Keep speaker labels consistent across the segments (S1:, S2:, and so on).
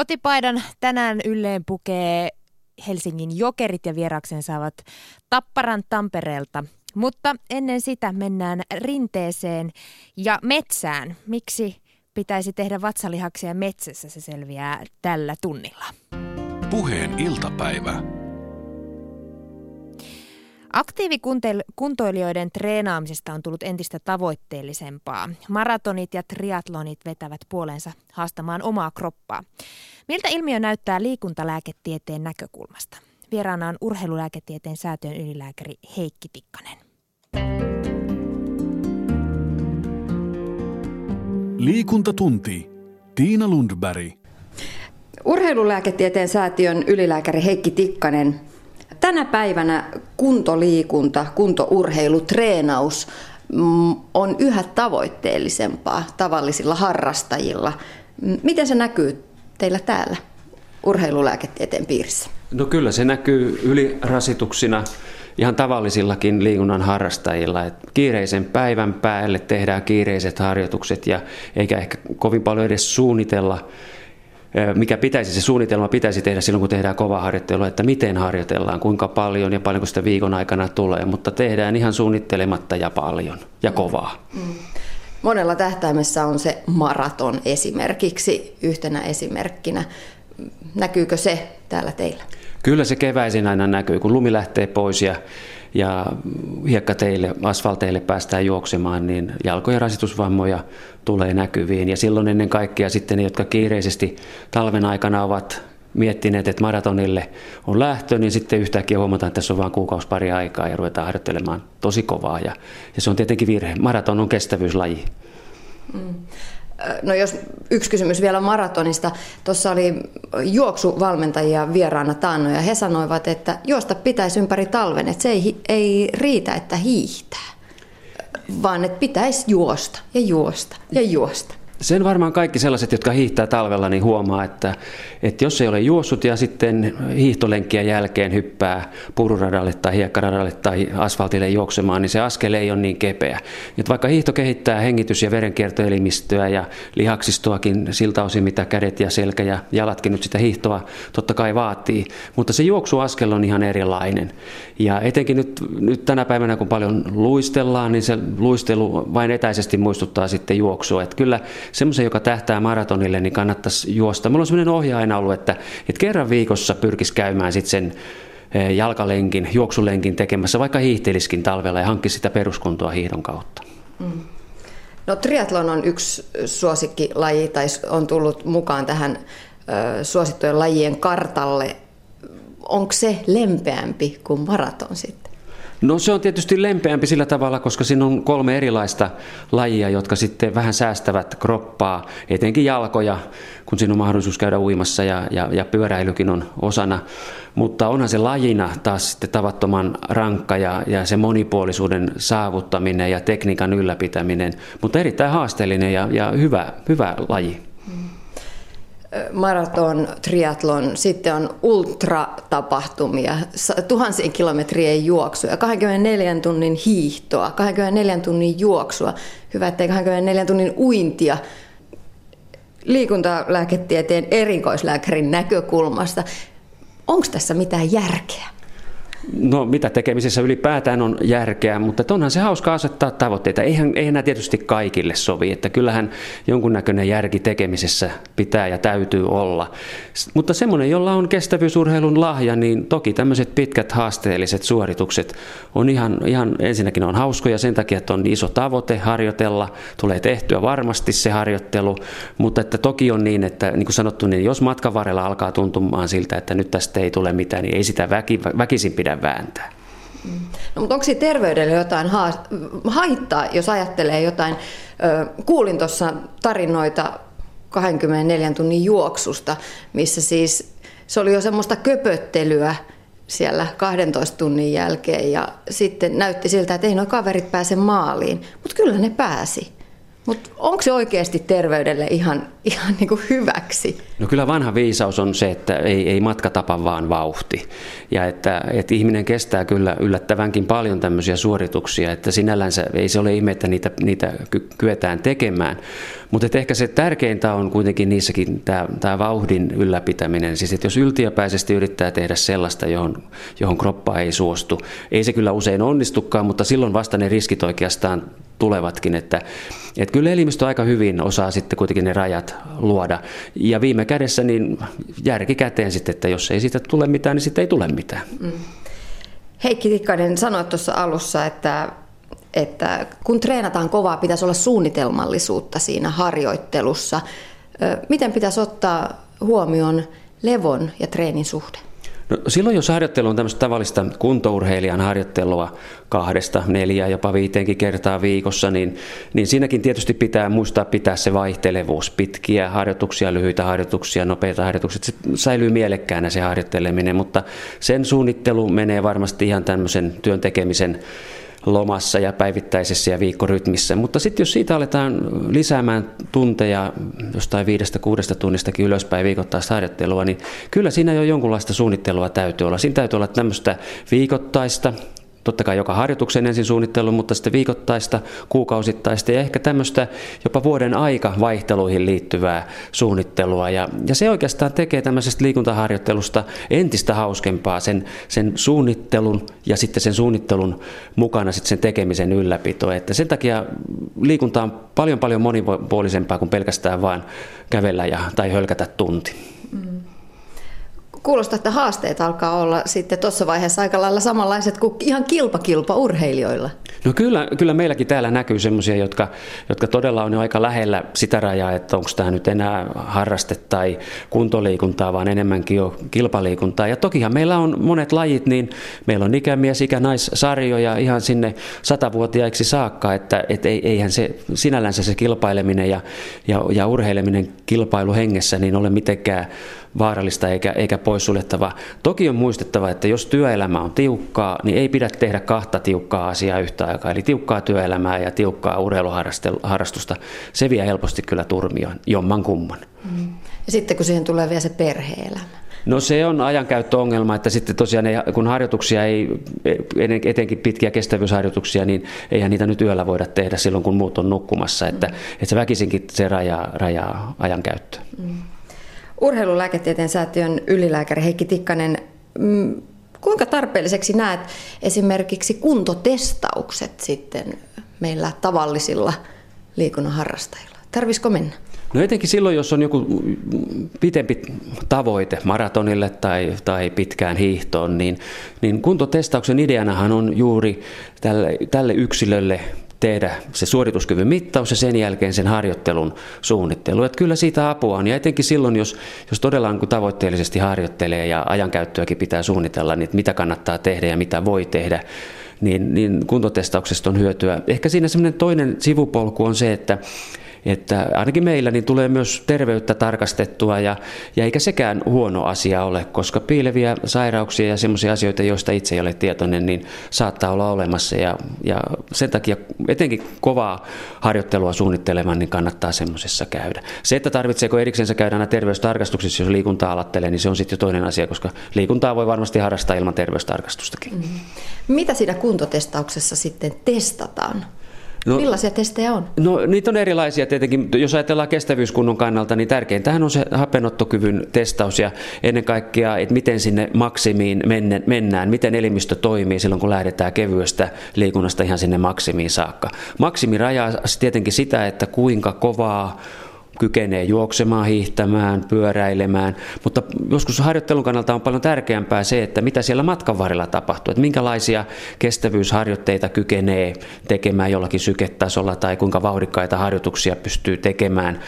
S1: Kotipaidan tänään ylleen pukee Helsingin jokerit ja vieraksen saavat Tapparan Tampereelta. Mutta ennen sitä mennään rinteeseen ja metsään. Miksi pitäisi tehdä vatsalihaksia metsässä, se selviää tällä tunnilla.
S2: Puheen iltapäivä.
S1: Aktiivikuntoilijoiden treenaamisesta on tullut entistä tavoitteellisempaa. Maratonit ja triatlonit vetävät puolensa haastamaan omaa kroppaa. Miltä ilmiö näyttää liikuntalääketieteen näkökulmasta? Vieraana on urheilulääketieteen säätiön ylilääkäri Heikki Tikkanen.
S2: Liikuntatunti. Tiina Lundberg.
S3: Urheilulääketieteen säätiön ylilääkäri Heikki Tikkanen. Tänä päivänä kuntoliikunta, kuntourheilu, treenaus mm, on yhä tavoitteellisempaa tavallisilla harrastajilla. Miten se näkyy teillä täällä urheilulääketieteen piirissä?
S4: No kyllä se näkyy ylirasituksina ihan tavallisillakin liikunnan harrastajilla. Et kiireisen päivän päälle tehdään kiireiset harjoitukset ja eikä ehkä kovin paljon edes suunnitella mikä pitäisi, se suunnitelma pitäisi tehdä silloin, kun tehdään kova harjoittelua, että miten harjoitellaan, kuinka paljon ja paljonko sitä viikon aikana tulee, mutta tehdään ihan suunnittelematta ja paljon ja kovaa. Mm.
S3: Monella tähtäimessä on se maraton esimerkiksi yhtenä esimerkkinä. Näkyykö se täällä teillä?
S4: Kyllä se keväisin aina näkyy, kun lumi lähtee pois ja, ja hiekkateille, asfalteille päästään juoksemaan, niin jalkojen rasitusvammoja tulee näkyviin. Ja silloin ennen kaikkea sitten ne, jotka kiireisesti talven aikana ovat miettineet, että maratonille on lähtö, niin sitten yhtäkkiä huomataan, että tässä on vain kuukausi pari aikaa ja ruvetaan harjoittelemaan tosi kovaa. Ja, ja se on tietenkin virhe. Maraton on kestävyyslaji. Mm.
S3: No jos yksi kysymys vielä maratonista. Tuossa oli juoksuvalmentajia vieraana taannoja ja he sanoivat, että juosta pitäisi ympäri talven, että se ei, ei riitä, että hiihtää, vaan että pitäisi juosta ja juosta ja juosta.
S4: Sen varmaan kaikki sellaiset, jotka hiihtää talvella, niin huomaa, että, että jos ei ole juossut ja sitten hiihtolenkkiä jälkeen hyppää pururadalle tai hiekkaradalle tai asfaltille juoksemaan, niin se askel ei ole niin kepeä. Että vaikka hiihto kehittää hengitys- ja verenkiertoelimistöä ja lihaksistoakin siltä osin, mitä kädet ja selkä ja jalatkin nyt sitä hiihtoa totta kai vaatii, mutta se juoksuaskel on ihan erilainen. Ja etenkin nyt, nyt tänä päivänä, kun paljon luistellaan, niin se luistelu vain etäisesti muistuttaa sitten juoksua. Että kyllä semmoisen, joka tähtää maratonille, niin kannattaisi juosta. Mulla on semmoinen ohje aina ollut, että, että kerran viikossa pyrkisi käymään sitten sen eh, jalkalenkin, juoksulenkin tekemässä, vaikka hiihteliskin talvella ja hankkisi sitä peruskuntoa hiihdon kautta. Mm.
S3: No triatlon on yksi suosikkilaji tai on tullut mukaan tähän suosittujen lajien kartalle. Onko se lempeämpi kuin maraton sitten?
S4: No se on tietysti lempeämpi sillä tavalla, koska siinä on kolme erilaista lajia, jotka sitten vähän säästävät kroppaa, etenkin jalkoja, kun siinä on mahdollisuus käydä uimassa ja, ja, ja pyöräilykin on osana. Mutta onhan se lajina taas sitten tavattoman rankka ja, ja se monipuolisuuden saavuttaminen ja tekniikan ylläpitäminen, mutta erittäin haasteellinen ja, ja hyvä, hyvä laji
S3: maraton, triatlon, sitten on ultratapahtumia, tuhansien kilometrien juoksua, 24 tunnin hiihtoa, 24 tunnin juoksua, hyvä ettei 24 tunnin uintia, liikuntalääketieteen erikoislääkärin näkökulmasta. Onko tässä mitään järkeä?
S4: No mitä tekemisessä ylipäätään on järkeä, mutta onhan se hauska asettaa tavoitteita. Eihän, eihän nämä tietysti kaikille sovi, että kyllähän jonkunnäköinen järki tekemisessä pitää ja täytyy olla. Mutta semmoinen, jolla on kestävyysurheilun lahja, niin toki tämmöiset pitkät haasteelliset suoritukset on ihan, ihan ensinnäkin on hauskoja sen takia, että on iso tavoite harjoitella, tulee tehtyä varmasti se harjoittelu, mutta että toki on niin, että niin kuin sanottu, niin jos matkan varrella alkaa tuntumaan siltä, että nyt tästä ei tule mitään, niin ei sitä väki, väkisin pidä pidä vääntää.
S3: No, mutta onko terveydelle jotain haittaa, jos ajattelee jotain? Kuulin tuossa tarinoita 24 tunnin juoksusta, missä siis se oli jo semmoista köpöttelyä siellä 12 tunnin jälkeen ja sitten näytti siltä, että ei nuo kaverit pääse maaliin, mutta kyllä ne pääsi. Mutta onko se oikeasti terveydelle ihan, ihan niin kuin hyväksi?
S4: No kyllä vanha viisaus on se, että ei, ei matka tapa vaan vauhti. Ja että, että ihminen kestää kyllä yllättävänkin paljon tämmöisiä suorituksia, että sinällänsä ei se ole ihme, että niitä, niitä kyetään tekemään. Mutta ehkä se tärkeintä on kuitenkin niissäkin tämä vauhdin ylläpitäminen. Siis että jos yltiöpäisesti yrittää tehdä sellaista, johon, johon kroppa ei suostu, ei se kyllä usein onnistukaan, mutta silloin vasta ne riskit oikeastaan tulevatkin. Että, että kyllä elimistö aika hyvin osaa sitten kuitenkin ne rajat luoda. Ja viime kädessä niin järki käteen sitten, että jos ei siitä tule mitään, niin sitten ei tule mitään. Mm.
S3: Heikki Tikkanen sanoi tuossa alussa, että, että kun treenataan kovaa, pitäisi olla suunnitelmallisuutta siinä harjoittelussa. Miten pitäisi ottaa huomioon levon ja treenin suhde?
S4: No, silloin jos harjoittelu on tämmöistä tavallista kuntourheilijan harjoittelua kahdesta, neljä, jopa viiteenkin kertaa viikossa, niin, niin siinäkin tietysti pitää muistaa pitää se vaihtelevuus, pitkiä harjoituksia, lyhyitä harjoituksia, nopeita harjoituksia, se säilyy mielekkäänä se harjoitteleminen, mutta sen suunnittelu menee varmasti ihan tämmöisen työn tekemisen lomassa ja päivittäisessä ja viikkorytmissä. Mutta sitten jos siitä aletaan lisäämään tunteja jostain viidestä kuudesta tunnistakin ylöspäin viikoittaista harjoittelua, niin kyllä siinä jo jonkunlaista suunnittelua täytyy olla. Siinä täytyy olla tämmöistä viikoittaista totta kai joka harjoituksen ensin suunnittelu, mutta sitten viikoittaista, kuukausittaista ja ehkä tämmöistä jopa vuoden aika vaihteluihin liittyvää suunnittelua. Ja, ja se oikeastaan tekee tämmöisestä liikuntaharjoittelusta entistä hauskempaa sen, sen suunnittelun ja sitten sen suunnittelun mukana sitten sen tekemisen ylläpito. Että sen takia liikunta on paljon paljon monipuolisempaa kuin pelkästään vain kävellä ja, tai hölkätä tunti. Mm.
S3: Kuulostaa, että haasteet alkaa olla sitten tuossa vaiheessa aika lailla samanlaiset kuin ihan kilpakilpa urheilijoilla.
S4: No kyllä, kyllä meilläkin täällä näkyy sellaisia, jotka, jotka todella on jo aika lähellä sitä rajaa, että onko tämä nyt enää harraste tai kuntoliikuntaa, vaan enemmänkin jo kilpaliikuntaa. Ja tokihan meillä on monet lajit, niin meillä on ikämies, ikänaissarjoja ihan sinne satavuotiaiksi saakka, että et eihän se sinällänsä se kilpaileminen ja, ja, ja urheileminen kilpailuhengessä niin ole mitenkään vaarallista eikä, eikä poissuljettavaa. Toki on muistettava, että jos työelämä on tiukkaa, niin ei pidä tehdä kahta tiukkaa asiaa yhtä aikaa. Eli tiukkaa työelämää ja tiukkaa urheiluharrastusta. Se vie helposti kyllä turmioon, jomman kumman. Mm.
S3: Ja sitten kun siihen tulee vielä se perheelämä.
S4: No se on ajankäyttöongelma, että sitten tosiaan kun harjoituksia ei, etenkin pitkiä kestävyysharjoituksia, niin eihän niitä nyt yöllä voida tehdä silloin, kun muut on nukkumassa. Että, mm. että se väkisinkin se rajaa, rajaa ajankäyttöä. Mm.
S3: Urheilulääketieteen säätiön ylilääkäri Heikki Tikkanen, mm, kuinka tarpeelliseksi näet esimerkiksi kuntotestaukset sitten meillä tavallisilla liikunnan harrastajilla? Tarvisiko mennä?
S4: No etenkin silloin, jos on joku pitempi tavoite maratonille tai, tai pitkään hiihtoon, niin, niin kuntotestauksen ideanahan on juuri tälle, tälle yksilölle tehdä se suorituskyvyn mittaus ja sen jälkeen sen harjoittelun suunnittelu. Että kyllä siitä apua on ja etenkin silloin, jos, jos todella niin tavoitteellisesti harjoittelee ja ajankäyttöäkin pitää suunnitella, niin mitä kannattaa tehdä ja mitä voi tehdä, niin, niin kuntotestauksesta on hyötyä. Ehkä siinä semmoinen toinen sivupolku on se, että että ainakin meillä niin tulee myös terveyttä tarkastettua ja, ja eikä sekään huono asia ole, koska piileviä sairauksia ja sellaisia asioita, joista itse ei ole tietoinen, niin saattaa olla olemassa ja, ja sen takia etenkin kovaa harjoittelua suunnittelemaan, niin kannattaa semmoisessa käydä. Se, että tarvitseeko eriksensä käydä aina terveystarkastuksissa, jos liikuntaa alattelee, niin se on sitten jo toinen asia, koska liikuntaa voi varmasti harrastaa ilman terveystarkastustakin. Mm-hmm.
S3: Mitä siinä kuntotestauksessa sitten testataan? No, Millaisia testejä on?
S4: No niitä on erilaisia tietenkin. Jos ajatellaan kestävyyskunnon kannalta, niin tärkeintähän on se hapenottokyvyn testaus ja ennen kaikkea, että miten sinne maksimiin mennään, miten elimistö toimii silloin, kun lähdetään kevyestä liikunnasta ihan sinne maksimiin saakka. Maksimi rajaa tietenkin sitä, että kuinka kovaa kykenee juoksemaan, hiihtämään, pyöräilemään, mutta joskus harjoittelun kannalta on paljon tärkeämpää se, että mitä siellä matkan varrella tapahtuu, että minkälaisia kestävyysharjoitteita kykenee tekemään jollakin syketasolla tai kuinka vauhdikkaita harjoituksia pystyy tekemään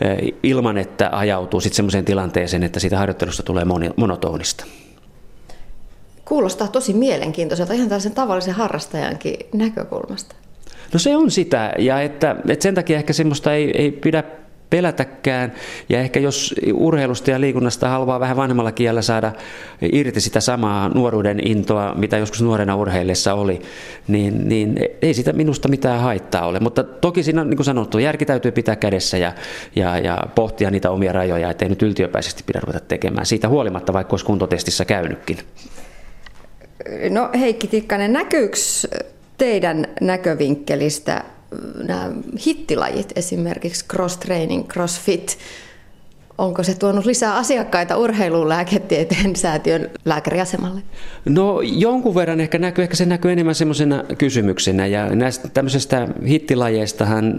S4: eh, ilman, että ajautuu sitten sellaiseen tilanteeseen, että siitä harjoittelusta tulee monotonista.
S3: Kuulostaa tosi mielenkiintoiselta ihan tällaisen tavallisen harrastajankin näkökulmasta.
S4: No se on sitä, ja että, että sen takia ehkä semmoista ei, ei pidä pelätäkään. Ja ehkä jos urheilusta ja liikunnasta haluaa vähän vanhemmalla kielellä saada irti sitä samaa nuoruuden intoa, mitä joskus nuorena urheillessa oli, niin, niin ei sitä minusta mitään haittaa ole. Mutta toki siinä, niin kuin sanottu, järki täytyy pitää kädessä ja, ja, ja pohtia niitä omia rajoja, ettei nyt yltiöpäisesti pidä ruveta tekemään. Siitä huolimatta, vaikka olisi kuntotestissä käynytkin.
S3: No Heikki Tikkanen, näkyykö teidän näkövinkkelistä nämä hittilajit, esimerkiksi cross-training, crossfit, Onko se tuonut lisää asiakkaita urheiluun lääketieteen säätiön lääkäriasemalle?
S4: No jonkun verran ehkä näkyy, ehkä se näkyy enemmän semmoisena kysymyksenä. Ja näistä tämmöisestä hittilajeistahan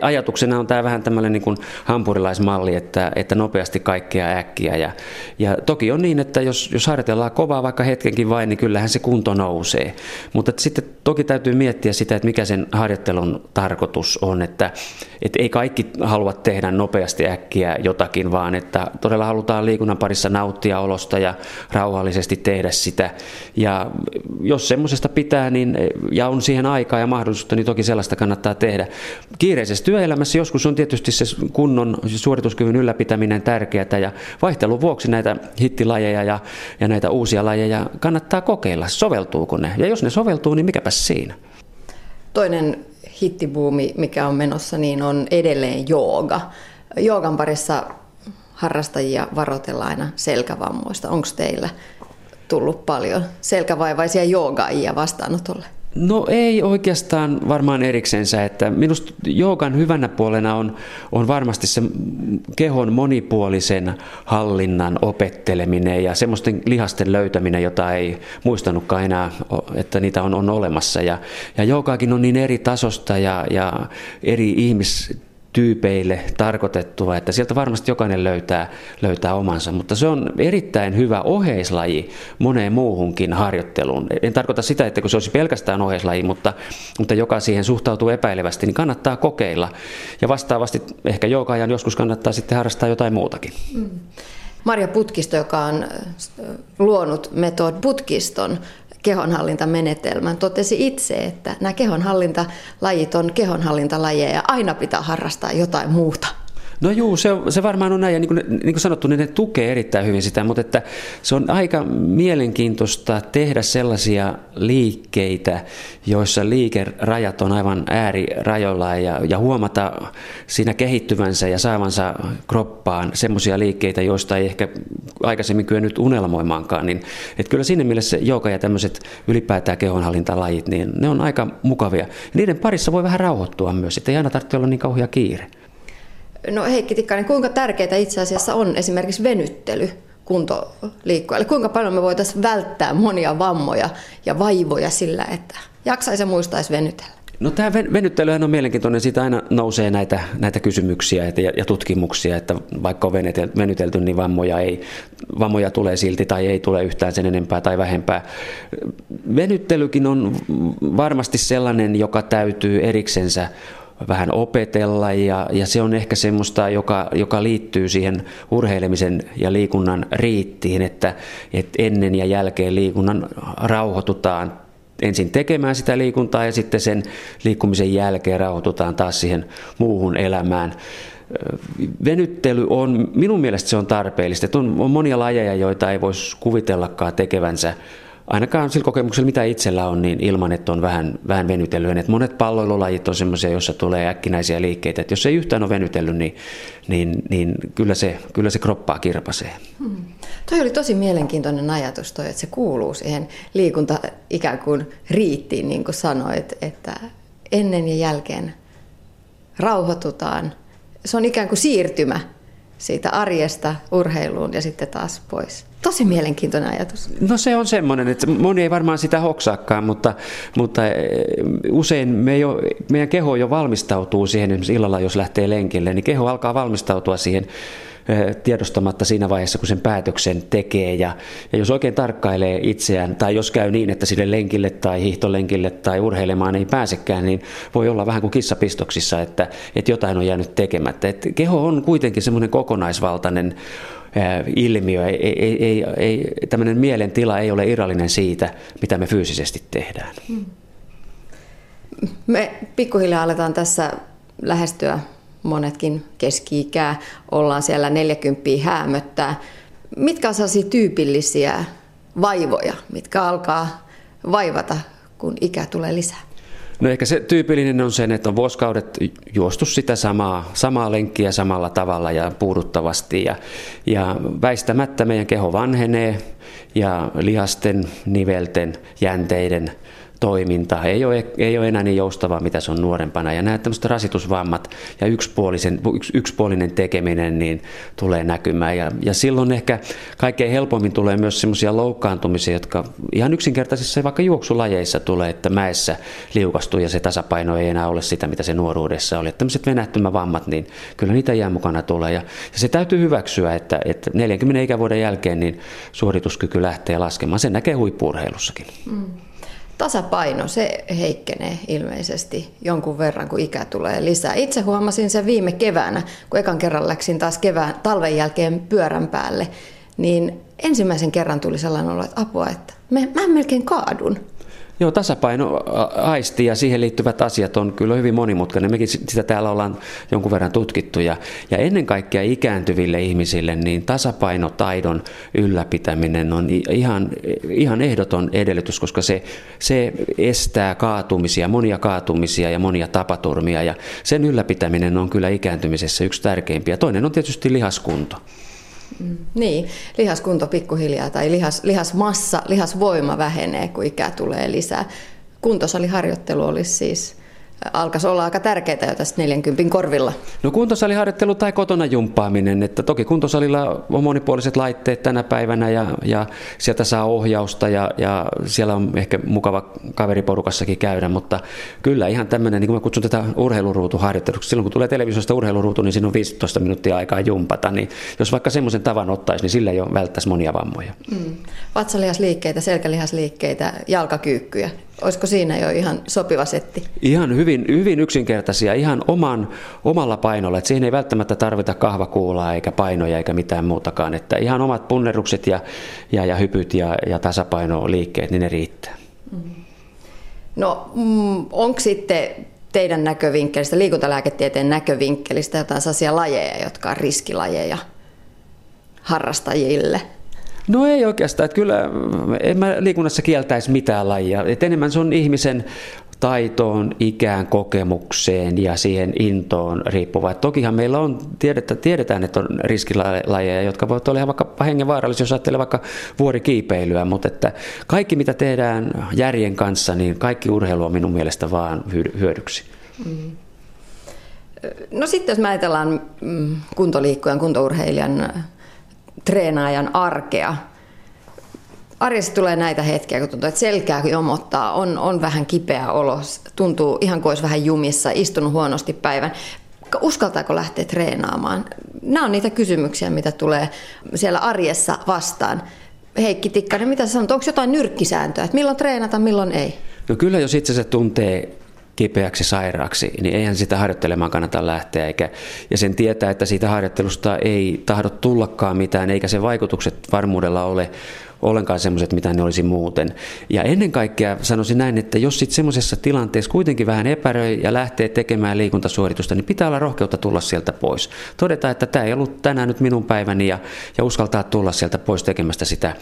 S4: ajatuksena on tämä vähän tämmöinen niin kuin hampurilaismalli, että, että nopeasti kaikkea äkkiä. Ja, ja toki on niin, että jos, jos harjoitellaan kovaa vaikka hetkenkin vain, niin kyllähän se kunto nousee, mutta sitten toki täytyy miettiä sitä, että mikä sen harjoittelun tarkoitus on, että, että ei kaikki halua tehdä nopeasti äkkiä jotakin muutakin, vaan että todella halutaan liikunnan parissa nauttia olosta ja rauhallisesti tehdä sitä. Ja jos semmoisesta pitää niin, ja on siihen aikaa ja mahdollisuutta, niin toki sellaista kannattaa tehdä. Kiireisessä työelämässä joskus on tietysti se kunnon suorituskyvyn ylläpitäminen tärkeää ja vaihtelun vuoksi näitä hittilajeja ja, ja näitä uusia lajeja kannattaa kokeilla, soveltuuko ne. Ja jos ne soveltuu, niin mikäpäs siinä.
S3: Toinen hittibuumi, mikä on menossa, niin on edelleen jooga. Joogan parissa harrastajia varoitellaan aina selkävammoista. Onko teillä tullut paljon selkävaivaisia joogaajia vastaanotolle?
S4: No ei oikeastaan varmaan eriksensä, että minusta joogan hyvänä puolena on, on varmasti se kehon monipuolisen hallinnan opetteleminen ja semmoisten lihasten löytäminen, jota ei muistanutkaan enää, että niitä on, on olemassa. Ja, ja joogaakin on niin eri tasosta ja, ja eri ihmis tyypeille tarkoitettua, että sieltä varmasti jokainen löytää, löytää omansa, mutta se on erittäin hyvä oheislaji moneen muuhunkin harjoitteluun. En tarkoita sitä, että kun se olisi pelkästään oheislaji, mutta, mutta joka siihen suhtautuu epäilevästi, niin kannattaa kokeilla. Ja vastaavasti ehkä ajan joskus kannattaa sitten harrastaa jotain muutakin. Mm.
S3: Maria Putkisto, joka on luonut Metod Putkiston, kehonhallintamenetelmän, totesi itse, että nämä kehonhallintalajit on kehonhallintalajeja ja aina pitää harrastaa jotain muuta.
S4: No juu, se, se varmaan on näin, ja niin kuin, niin kuin sanottu, niin ne tukee erittäin hyvin sitä, mutta että se on aika mielenkiintoista tehdä sellaisia liikkeitä, joissa liikerajat on aivan äärirajoilla ja, ja huomata siinä kehittyvänsä ja saavansa kroppaan semmoisia liikkeitä, joista ei ehkä aikaisemmin kyennyt unelmoimaankaan, niin että kyllä siinä mielessä joka ja tämmöiset ylipäätään kehonhallintalajit, niin ne on aika mukavia. Niiden parissa voi vähän rauhoittua myös, että ei aina tarvitse olla niin kauhea kiire.
S3: No Heikki Tikkainen, kuinka tärkeää itse asiassa on esimerkiksi venyttely kuntoliikkujalle? Kuinka paljon me voitaisiin välttää monia vammoja ja vaivoja sillä, että jaksaisi ja muistaisi venytellä?
S4: No tämä venyttelyhän on mielenkiintoinen, siitä aina nousee näitä, näitä kysymyksiä ja, ja tutkimuksia, että vaikka on venytelty, niin vammoja, ei, vammoja tulee silti tai ei tule yhtään sen enempää tai vähempää. Venyttelykin on varmasti sellainen, joka täytyy eriksensä vähän opetella ja, ja se on ehkä semmoista, joka, joka liittyy siihen urheilemisen ja liikunnan riittiin, että, että ennen ja jälkeen liikunnan rauhoitutaan ensin tekemään sitä liikuntaa ja sitten sen liikkumisen jälkeen rauhoitutaan taas siihen muuhun elämään. Venyttely on, minun mielestä se on tarpeellista. On, on monia lajeja, joita ei voisi kuvitellakaan tekevänsä ainakaan sillä kokemuksella, mitä itsellä on, niin ilman, että on vähän, vähän venytellyt. Et monet palloilulajit on sellaisia, joissa tulee äkkinäisiä liikkeitä. Et jos ei yhtään ole venytellyt, niin, niin, niin kyllä, se, kyllä se kroppaa kirpasee. Hmm.
S3: Toi oli tosi mielenkiintoinen ajatus toi, että se kuuluu siihen liikunta ikään kuin riittiin, niin kuin sanoit, että ennen ja jälkeen rauhoitutaan. Se on ikään kuin siirtymä siitä arjesta urheiluun ja sitten taas pois. Tosi mielenkiintoinen ajatus.
S4: No se on semmoinen, että moni ei varmaan sitä hoksaakaan, mutta, mutta eh, usein me jo, meidän keho jo valmistautuu siihen, esimerkiksi illalla jos lähtee lenkille, niin keho alkaa valmistautua siihen eh, tiedostamatta siinä vaiheessa, kun sen päätöksen tekee. Ja, ja jos oikein tarkkailee itseään, tai jos käy niin, että sille lenkille tai hiihtolenkille tai urheilemaan ei pääsekään, niin voi olla vähän kuin kissapistoksissa, että, että jotain on jäänyt tekemättä. Et keho on kuitenkin semmoinen kokonaisvaltainen ilmiö, ei, ei, ei, ei, tämmöinen mielentila ei ole irrallinen siitä, mitä me fyysisesti tehdään.
S3: Me pikkuhiljaa aletaan tässä lähestyä monetkin keski-ikää, ollaan siellä 40 häämöttää. Mitkä on sellaisia tyypillisiä vaivoja, mitkä alkaa vaivata, kun ikä tulee lisää?
S4: No ehkä se tyypillinen on sen, että on vuosikaudet juostu sitä samaa, samaa lenkkiä samalla tavalla ja puuduttavasti. Ja, ja väistämättä meidän keho vanhenee ja lihasten, nivelten, jänteiden toiminta ei ole, ei ole enää niin joustavaa, mitä se on nuorempana. Ja nämä tämmöiset rasitusvammat ja yksipuolisen, yks, yksipuolinen tekeminen niin tulee näkymään. Ja, ja silloin ehkä kaikkein helpommin tulee myös semmoisia loukkaantumisia, jotka ihan yksinkertaisissa vaikka juoksulajeissa tulee, että mäessä liukastuu ja se tasapaino ei enää ole sitä, mitä se nuoruudessa oli. Tämmöiset venähtymävammat, niin kyllä niitä jää mukana tulee. Ja, ja se täytyy hyväksyä, että, että 40 ikävuoden jälkeen niin suorituskyky lähtee laskemaan. Se näkee huippuurheilussakin. Mm
S3: tasapaino, se heikkenee ilmeisesti jonkun verran, kun ikä tulee lisää. Itse huomasin sen viime keväänä, kun ekan kerran läksin taas kevään, talven jälkeen pyörän päälle, niin ensimmäisen kerran tuli sellainen olo, että apua, että mä melkein kaadun.
S4: Joo, tasapaino aisti ja siihen liittyvät asiat on kyllä hyvin monimutkainen. Mekin sitä täällä ollaan jonkun verran tutkittu ja, ja ennen kaikkea ikääntyville ihmisille niin tasapainotaidon ylläpitäminen on ihan, ihan ehdoton edellytys, koska se, se estää kaatumisia, monia kaatumisia ja monia tapaturmia ja sen ylläpitäminen on kyllä ikääntymisessä yksi tärkeimpiä. Toinen on tietysti lihaskunto.
S3: Mm, niin, lihaskunto pikkuhiljaa tai lihas, lihasmassa, lihasvoima vähenee, kun ikää tulee lisää. Kuntosaliharjoittelu olisi siis alkaisi olla aika tärkeää jo tästä 40 korvilla.
S4: No kuntosaliharjoittelu tai kotona jumppaaminen, että toki kuntosalilla on monipuoliset laitteet tänä päivänä ja, ja sieltä saa ohjausta ja, ja siellä on ehkä mukava kaveriporukassakin käydä, mutta kyllä ihan tämmöinen, niin kuin mä kutsun tätä urheiluruutuharjoitteluksi, silloin kun tulee televisiosta urheiluruutu, niin siinä on 15 minuuttia aikaa jumpata, niin jos vaikka semmoisen tavan ottaisi, niin sillä jo välttäisi monia vammoja. Mm.
S3: Vatsalihasliikkeitä, selkälihasliikkeitä, jalkakyykkyjä, Olisiko siinä jo ihan sopiva setti?
S4: Ihan hyvin, hyvin yksinkertaisia, ihan oman, omalla painolla. Että siihen ei välttämättä tarvita kahvakuulaa eikä painoja eikä mitään muutakaan. Että ihan omat punnerukset ja, ja, ja hypyt ja, ja tasapainoliikkeet, niin ne riittää. Mm.
S3: No mm, onko sitten teidän näkövinkkelistä, liikuntalääketieteen näkövinkkelistä jotain sellaisia lajeja, jotka on riskilajeja harrastajille?
S4: No ei oikeastaan, että kyllä en mä liikunnassa kieltäisi mitään lajia. Et enemmän se on ihmisen taitoon, ikään, kokemukseen ja siihen intoon riippuva. Et tokihan meillä on, tiedetään, tiedetään, että on riskilajeja, jotka voivat olla vaikka hengenvaarallisia, jos ajattelee vaikka vuorikiipeilyä, mutta että kaikki mitä tehdään järjen kanssa, niin kaikki urheilu on minun mielestä vaan hyödyksi. Mm.
S3: No sitten jos mä ajatellaan mm, kuntoliikkujan, kuntourheilijan treenaajan arkea. Arjessa tulee näitä hetkiä, kun tuntuu, että selkää jomottaa, on, on vähän kipeä olo, tuntuu ihan kuin olisi vähän jumissa, istunut huonosti päivän. Uskaltaako lähteä treenaamaan? Nämä on niitä kysymyksiä, mitä tulee siellä arjessa vastaan. Heikki Tikkanen, mitä sä sanot? Onko jotain nyrkkisääntöä, että milloin treenata, milloin ei?
S4: No kyllä, jos itse se tuntee kipeäksi sairaaksi, niin eihän sitä harjoittelemaan kannata lähteä. Eikä, ja sen tietää, että siitä harjoittelusta ei tahdo tullakaan mitään, eikä se vaikutukset varmuudella ole ollenkaan semmoiset, mitä ne olisi muuten. Ja ennen kaikkea sanoisin näin, että jos sitten semmoisessa tilanteessa kuitenkin vähän epäröi ja lähtee tekemään liikuntasuoritusta, niin pitää olla rohkeutta tulla sieltä pois. Todeta, että tämä ei ollut tänään nyt minun päiväni ja, ja uskaltaa tulla sieltä pois tekemästä sitä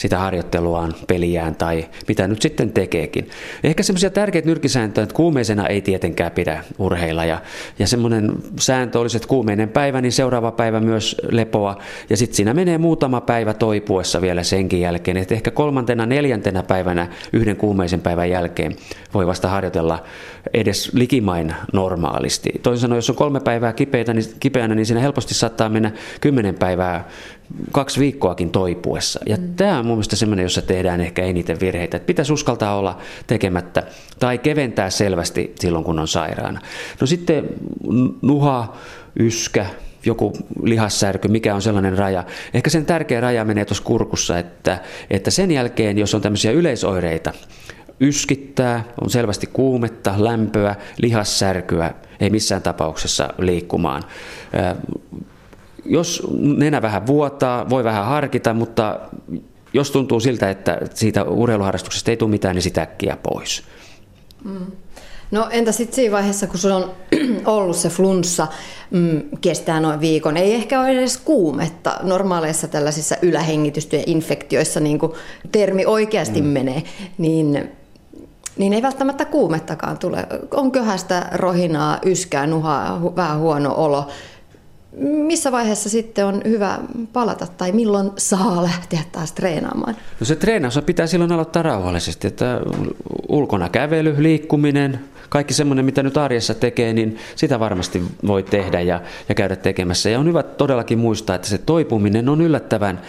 S4: sitä harjoitteluaan, peliään tai mitä nyt sitten tekeekin. Ehkä semmoisia tärkeitä nyrkisääntöjä, että kuumeisena ei tietenkään pidä urheilla ja, ja semmoinen sääntö olisi, että kuumeinen päivä, niin seuraava päivä myös lepoa ja sitten siinä menee muutama päivä toipuessa vielä senkin jälkeen, että ehkä kolmantena, neljäntenä päivänä yhden kuumeisen päivän jälkeen voi vasta harjoitella edes likimain normaalisti. Toisin sanoen, jos on kolme päivää kipeitä, niin, kipeänä, niin siinä helposti saattaa mennä kymmenen päivää kaksi viikkoakin toipuessa. Ja mm. tämä on mun mielestä semmoinen, jossa tehdään ehkä eniten virheitä. Että pitäisi uskaltaa olla tekemättä tai keventää selvästi silloin, kun on sairaana. No sitten nuha, yskä, joku lihassärky, mikä on sellainen raja. Ehkä sen tärkeä raja menee tuossa kurkussa, että, että sen jälkeen, jos on tämmöisiä yleisoireita, yskittää, on selvästi kuumetta, lämpöä, lihassärkyä, ei missään tapauksessa liikkumaan jos nenä vähän vuotaa, voi vähän harkita, mutta jos tuntuu siltä, että siitä urheiluharrastuksesta ei tule mitään, niin sitä äkkiä pois. Mm.
S3: No entä sitten siinä vaiheessa, kun sulla on ollut se flunssa, mm, kestää noin viikon, ei ehkä ole edes kuumetta. Normaaleissa tällaisissa ylähengitystyön infektioissa niin kuin termi oikeasti mm. menee, niin niin ei välttämättä kuumettakaan tule. On köhästä, rohinaa, yskää, nuhaa, vähän huono olo missä vaiheessa sitten on hyvä palata tai milloin saa lähteä taas treenaamaan?
S4: No se treenaus pitää silloin aloittaa rauhallisesti, että ulkona kävely, liikkuminen, kaikki semmoinen, mitä nyt arjessa tekee, niin sitä varmasti voi tehdä ja, ja käydä tekemässä. Ja on hyvä todellakin muistaa, että se toipuminen on yllättävän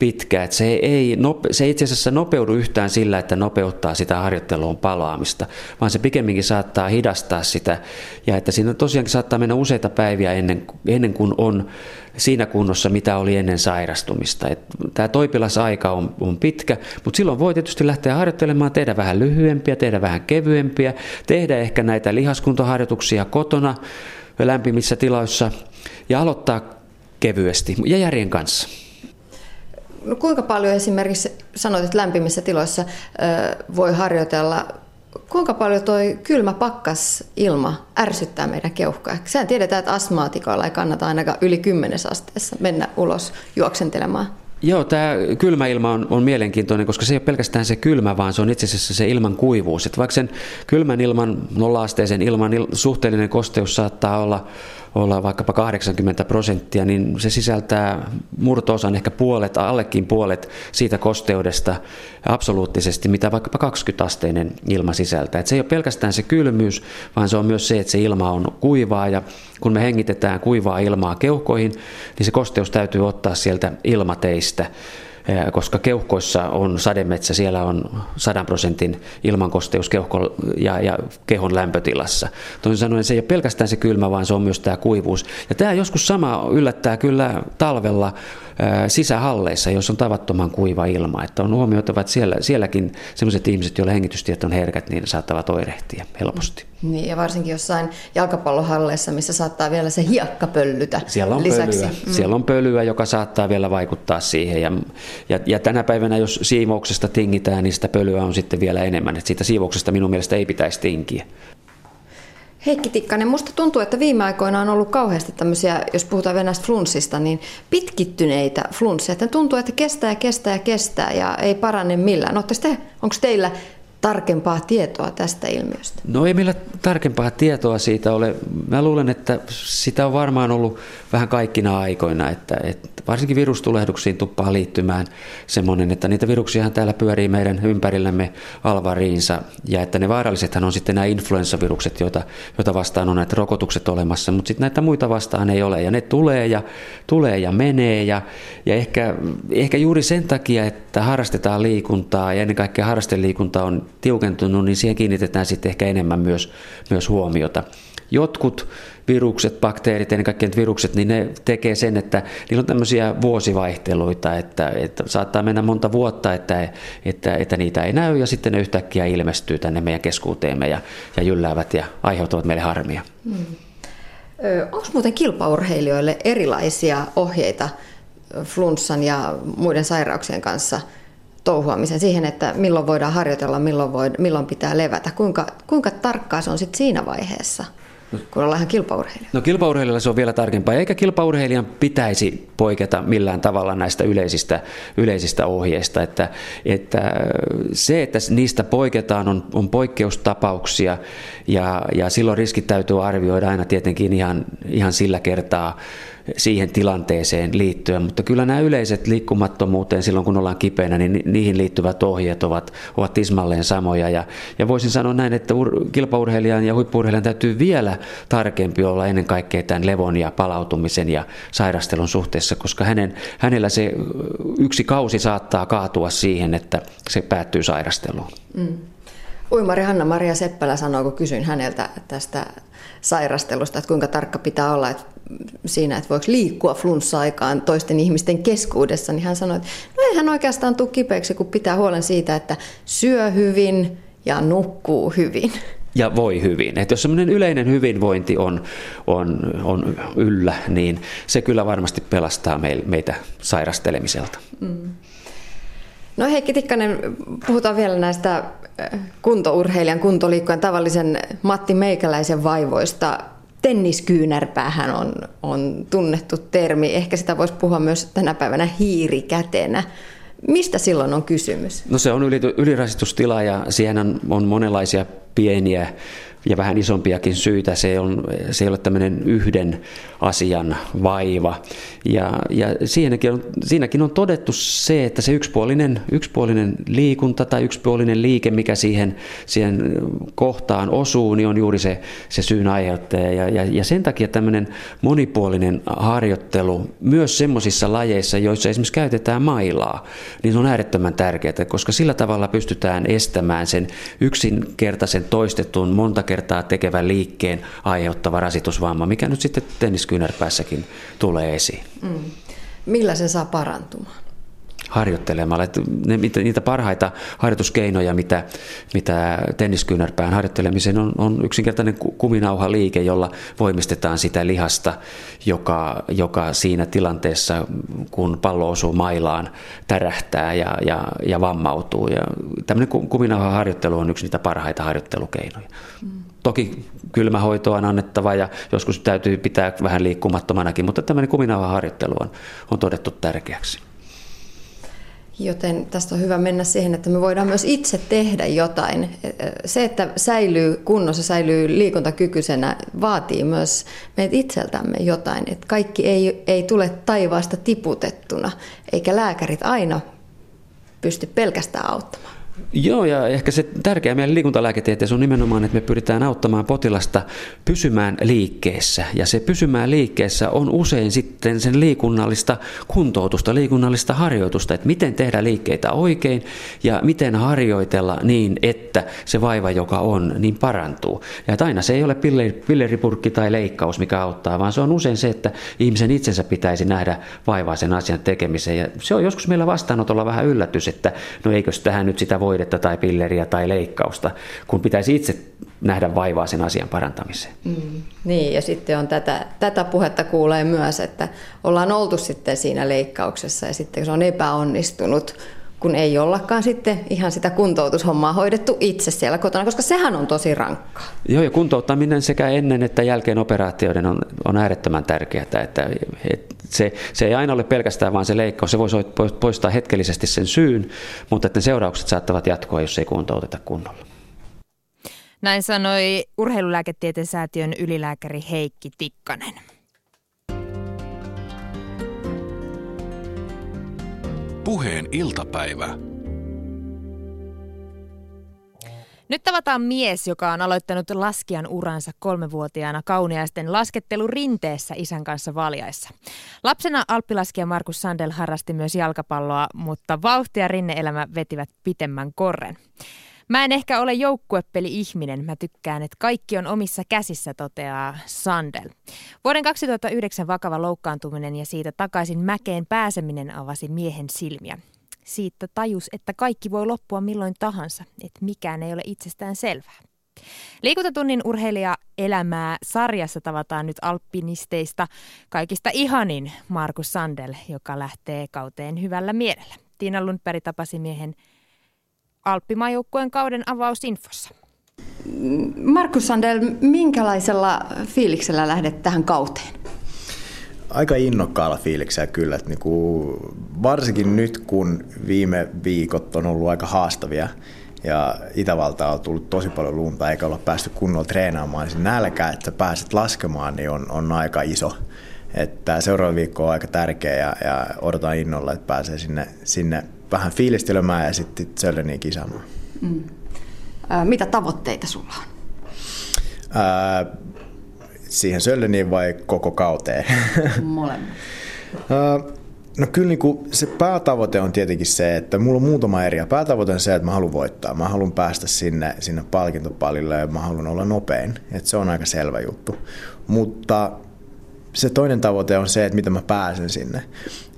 S4: pitkä. Että se, ei, se ei itse asiassa nopeudu yhtään sillä, että nopeuttaa sitä harjoitteluun palaamista, vaan se pikemminkin saattaa hidastaa sitä. Ja että siinä tosiaankin saattaa mennä useita päiviä ennen, ennen kuin on siinä kunnossa, mitä oli ennen sairastumista. Tämä toipilasaika on, on pitkä, mutta silloin voi tietysti lähteä harjoittelemaan, tehdä vähän lyhyempiä, tehdä vähän kevyempiä, tehdä ehkä näitä lihaskuntoharjoituksia kotona lämpimissä tiloissa ja aloittaa kevyesti ja järjen kanssa.
S3: No kuinka paljon esimerkiksi sanoit, että lämpimissä tiloissa voi harjoitella Kuinka paljon toi kylmä pakkas ilma ärsyttää meidän keuhkoja? Sehän tiedetään, että astmaatikoilla ei kannata ainakaan yli 10 asteessa mennä ulos juoksentelemaan.
S4: Joo, tämä kylmä ilma on, on mielenkiintoinen, koska se ei ole pelkästään se kylmä, vaan se on itse asiassa se ilman kuivuus. Että vaikka sen kylmän ilman, nolla-asteisen ilman il, suhteellinen kosteus saattaa olla olla vaikkapa 80 prosenttia, niin se sisältää murtoosan ehkä puolet, allekin puolet siitä kosteudesta absoluuttisesti, mitä vaikkapa 20-asteinen ilma sisältää. Et se ei ole pelkästään se kylmyys, vaan se on myös se, että se ilma on kuivaa ja kun me hengitetään kuivaa ilmaa keuhkoihin, niin se kosteus täytyy ottaa sieltä ilmateistä koska keuhkoissa on sademetsä, siellä on 100 prosentin ilmankosteus keuhko ja, ja kehon lämpötilassa. Toisin sanoen se ei ole pelkästään se kylmä, vaan se on myös tämä kuivuus. Ja tämä joskus sama yllättää kyllä talvella sisähalleissa, jos on tavattoman kuiva ilma. Että on huomioitava, että siellä, sielläkin sellaiset ihmiset, joilla hengitystiet on herkät, niin saattavat oirehtia helposti.
S3: Niin, ja varsinkin jossain jalkapallohalleissa, missä saattaa vielä se hiekka pöllytä
S4: siellä on
S3: lisäksi.
S4: Pölyä. Mm. Siellä on pölyä, joka saattaa vielä vaikuttaa siihen. Ja, ja, ja tänä päivänä, jos siivouksesta tingitään, niin sitä pölyä on sitten vielä enemmän. Että siitä siivouksesta minun mielestä ei pitäisi tinkiä.
S3: Heikki Tikkanen, musta tuntuu, että viime aikoina on ollut kauheasti tämmöisiä, jos puhutaan venäjästä flunssista, niin pitkittyneitä flunsseja. Että tuntuu, että kestää ja kestää ja kestää ja ei parane millään. Onko teillä tarkempaa tietoa tästä ilmiöstä?
S4: No ei meillä tarkempaa tietoa siitä ole. Mä luulen, että sitä on varmaan ollut vähän kaikkina aikoina, että, että varsinkin virustulehduksiin tuppaa liittymään semmoinen, että niitä viruksiahan täällä pyörii meidän ympärillämme alvariinsa ja että ne vaarallisethan on sitten nämä influenssavirukset, joita, joita vastaan on näitä rokotukset olemassa, mutta sitten näitä muita vastaan ei ole ja ne tulee ja, tulee ja menee ja, ja ehkä, ehkä juuri sen takia, että harrastetaan liikuntaa ja ennen kaikkea harrasteliikunta on tiukentunut, niin siihen kiinnitetään sitten ehkä enemmän myös, myös huomiota. Jotkut virukset, bakteerit, ennen kaikkea virukset, niin ne tekee sen, että niillä on tämmöisiä vuosivaihteluita, että, että saattaa mennä monta vuotta, että, että, että niitä ei näy ja sitten ne yhtäkkiä ilmestyy tänne meidän keskuuteemme ja, ja jylläävät ja aiheuttavat meille harmia. Hmm.
S3: Onko muuten kilpaurheilijoille erilaisia ohjeita flunssan ja muiden sairauksien kanssa – touhuamisen siihen, että milloin voidaan harjoitella, milloin, voi, milloin pitää levätä. Kuinka, kuinka tarkkaa se on sitten siinä vaiheessa? kun ollaan kilpaurheilija?
S4: No kilpaurheilijalla se on vielä tarkempaa, eikä kilpaurheilijan pitäisi poiketa millään tavalla näistä yleisistä, yleisistä ohjeista. Että, että se, että niistä poiketaan, on, on poikkeustapauksia ja, ja silloin riskit täytyy arvioida aina tietenkin ihan, ihan sillä kertaa siihen tilanteeseen liittyen, mutta kyllä nämä yleiset liikkumattomuuteen silloin kun ollaan kipeänä, niin niihin liittyvät ohjeet ovat, ovat tismalleen samoja ja, ja voisin sanoa näin, että ur, kilpaurheilijan ja huippuurheilijan täytyy vielä tarkempi olla ennen kaikkea tämän levon ja palautumisen ja sairastelun suhteessa, koska hänen, hänellä se yksi kausi saattaa kaatua siihen, että se päättyy sairasteluun. Mm.
S3: Uimari Hanna-Maria Seppälä sanoi, kun kysyin häneltä tästä sairastelusta, että kuinka tarkka pitää olla että siinä, että voiko liikkua flunssa-aikaan toisten ihmisten keskuudessa, niin hän sanoi, että no ei hän oikeastaan tule kipeäksi, kun pitää huolen siitä, että syö hyvin ja nukkuu hyvin.
S4: Ja voi hyvin. Että jos semmoinen yleinen hyvinvointi on, on, on yllä, niin se kyllä varmasti pelastaa meitä sairastelemiselta. Mm.
S3: No Heikki Tikkanen, puhutaan vielä näistä kuntourheilijan, kuntoliikkojen tavallisen Matti Meikäläisen vaivoista. Tenniskyynärpäähän on, on tunnettu termi. Ehkä sitä voisi puhua myös tänä päivänä hiirikätenä. Mistä silloin on kysymys?
S4: No se on ylirasitustila ja siihen on monenlaisia pieniä ja vähän isompiakin syitä. Se, on, se ei ole tämmöinen yhden asian vaiva. Ja, ja siinäkin, on, siinäkin on todettu se, että se yksipuolinen, yksipuolinen liikunta tai yksipuolinen liike, mikä siihen, siihen kohtaan osuu, niin on juuri se, se syyn aiheuttaja. Ja, ja, ja sen takia tämmöinen monipuolinen harjoittelu myös semmoisissa lajeissa, joissa esimerkiksi käytetään mailaa, niin on äärettömän tärkeää, koska sillä tavalla pystytään estämään sen yksinkertaisen toistetun monta kertaa tekevän liikkeen aiheuttava rasitusvamma, mikä nyt sitten tenniskyynärpäässäkin tulee esiin. Mm.
S3: Millä se saa parantumaan?
S4: Harjoittelemalla. Että ne, niitä parhaita harjoituskeinoja, mitä, mitä tenniskyynärpään harjoittelemiseen on, on yksinkertainen kuminauha liike, jolla voimistetaan sitä lihasta, joka, joka siinä tilanteessa, kun pallo osuu mailaan, tärähtää ja, ja, ja vammautuu. Ja tämmöinen kuminauha harjoittelu on yksi niitä parhaita harjoittelukeinoja. Mm. Toki kylmähoitoa on annettava ja joskus täytyy pitää vähän liikkumattomanakin, mutta tämmöinen kuminauha harjoittelu on, on todettu tärkeäksi.
S3: Joten tästä on hyvä mennä siihen, että me voidaan myös itse tehdä jotain. Se, että säilyy kunnossa, säilyy liikuntakykyisenä, vaatii myös meitä itseltämme jotain. Että kaikki ei, ei tule taivaasta tiputettuna, eikä lääkärit aina pysty pelkästään auttamaan.
S4: Joo, ja ehkä se tärkeä meidän liikuntalääketieteessä on nimenomaan, että me pyritään auttamaan potilasta pysymään liikkeessä. Ja se pysymään liikkeessä on usein sitten sen liikunnallista kuntoutusta, liikunnallista harjoitusta, että miten tehdä liikkeitä oikein ja miten harjoitella niin, että se vaiva, joka on, niin parantuu. Ja että aina se ei ole pilleripurkki tai leikkaus, mikä auttaa, vaan se on usein se, että ihmisen itsensä pitäisi nähdä vaivaa sen asian tekemiseen. Ja se on joskus meillä vastaanotolla vähän yllätys, että no eikös tähän nyt sitä voi hoidetta tai pilleriä tai leikkausta, kun pitäisi itse nähdä vaivaa sen asian parantamiseen. Mm,
S3: niin, ja sitten on tätä, tätä puhetta kuulee myös, että ollaan oltu sitten siinä leikkauksessa ja sitten se on epäonnistunut, kun ei ollakaan sitten ihan sitä kuntoutushommaa hoidettu itse siellä kotona, koska sehän on tosi rankkaa.
S4: Joo, ja kuntouttaminen sekä ennen että jälkeen operaatioiden on, on äärettömän tärkeää, että, että se, se ei aina ole pelkästään vain se leikkaus, se voisi poistaa hetkellisesti sen syyn, mutta että ne seuraukset saattavat jatkua, jos ei kuntouteta kunnolla.
S1: Näin sanoi urheilulääketieteen säätiön ylilääkäri Heikki Tikkanen.
S2: Puheen iltapäivä.
S1: Nyt tavataan mies, joka on aloittanut laskijan uransa kolmevuotiaana kauniaisten laskettelu rinteessä isän kanssa valjaissa. Lapsena alppilaskija Markus Sandel harrasti myös jalkapalloa, mutta vauhti ja rinneelämä vetivät pitemmän korren. Mä en ehkä ole joukkuepeli-ihminen, mä tykkään, että kaikki on omissa käsissä, toteaa Sandel. Vuoden 2009 vakava loukkaantuminen ja siitä takaisin mäkeen pääseminen avasi miehen silmiä. Siitä tajus, että kaikki voi loppua milloin tahansa, että mikään ei ole itsestään selvää. Liikuntatunnin urheilija elämää sarjassa tavataan nyt alpinisteista kaikista ihanin Markus Sandel, joka lähtee kauteen hyvällä mielellä. Tiina Lundberg tapasi miehen Alppimaajoukkueen kauden avausinfossa.
S3: Markus Sandel, minkälaisella fiiliksellä lähdet tähän kauteen?
S5: Aika innokkaalla fiiliksellä kyllä. Että niinku, varsinkin nyt, kun viime viikot on ollut aika haastavia ja Itävalta on tullut tosi paljon lunta eikä olla päästy kunnolla treenaamaan, niin se nälkä, että sä pääset laskemaan, niin on, on aika iso. Että seuraava viikko on aika tärkeä ja, ja odotan innolla, että pääsee sinne, sinne vähän fiilistelemään ja sitten Sölleniin kisaamaan. Mm.
S3: mitä tavoitteita sulla on?
S5: Ää, siihen Sölleniin vai koko kauteen?
S3: Molemmat.
S5: No kyllä niin kuin se päätavoite on tietenkin se, että mulla on muutama eri. Päätavoite on se, että mä haluan voittaa. Mä haluan päästä sinne, sinne palkintopalille ja mä haluan olla nopein. Et se on aika selvä juttu. Mutta se toinen tavoite on se, että miten mä pääsen sinne.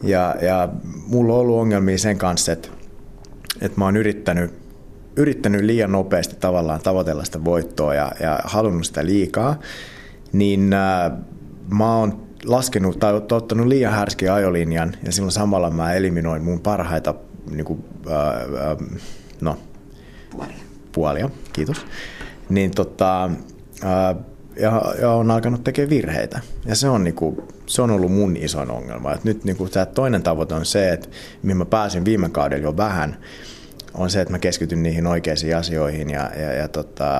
S5: Ja, ja mulla on ollut ongelmia sen kanssa, että, että mä oon yrittänyt, yrittänyt liian nopeasti tavallaan tavoitella sitä voittoa ja, ja halunnut sitä liikaa, niin äh, mä oon laskenut tai ottanut liian härskin ajolinjan ja silloin samalla mä eliminoin mun parhaita niin kuin, ää, no,
S3: Puolia.
S5: puolia, kiitos, niin tota, ää, ja, ja on alkanut tekemään virheitä. Ja se on, niinku, se on ollut mun isoin ongelma. Et nyt niinku, tämä toinen tavoite on se, että mihin mä pääsin viime kaudella jo vähän, on se, että mä keskityn niihin oikeisiin asioihin ja, ja, ja tota,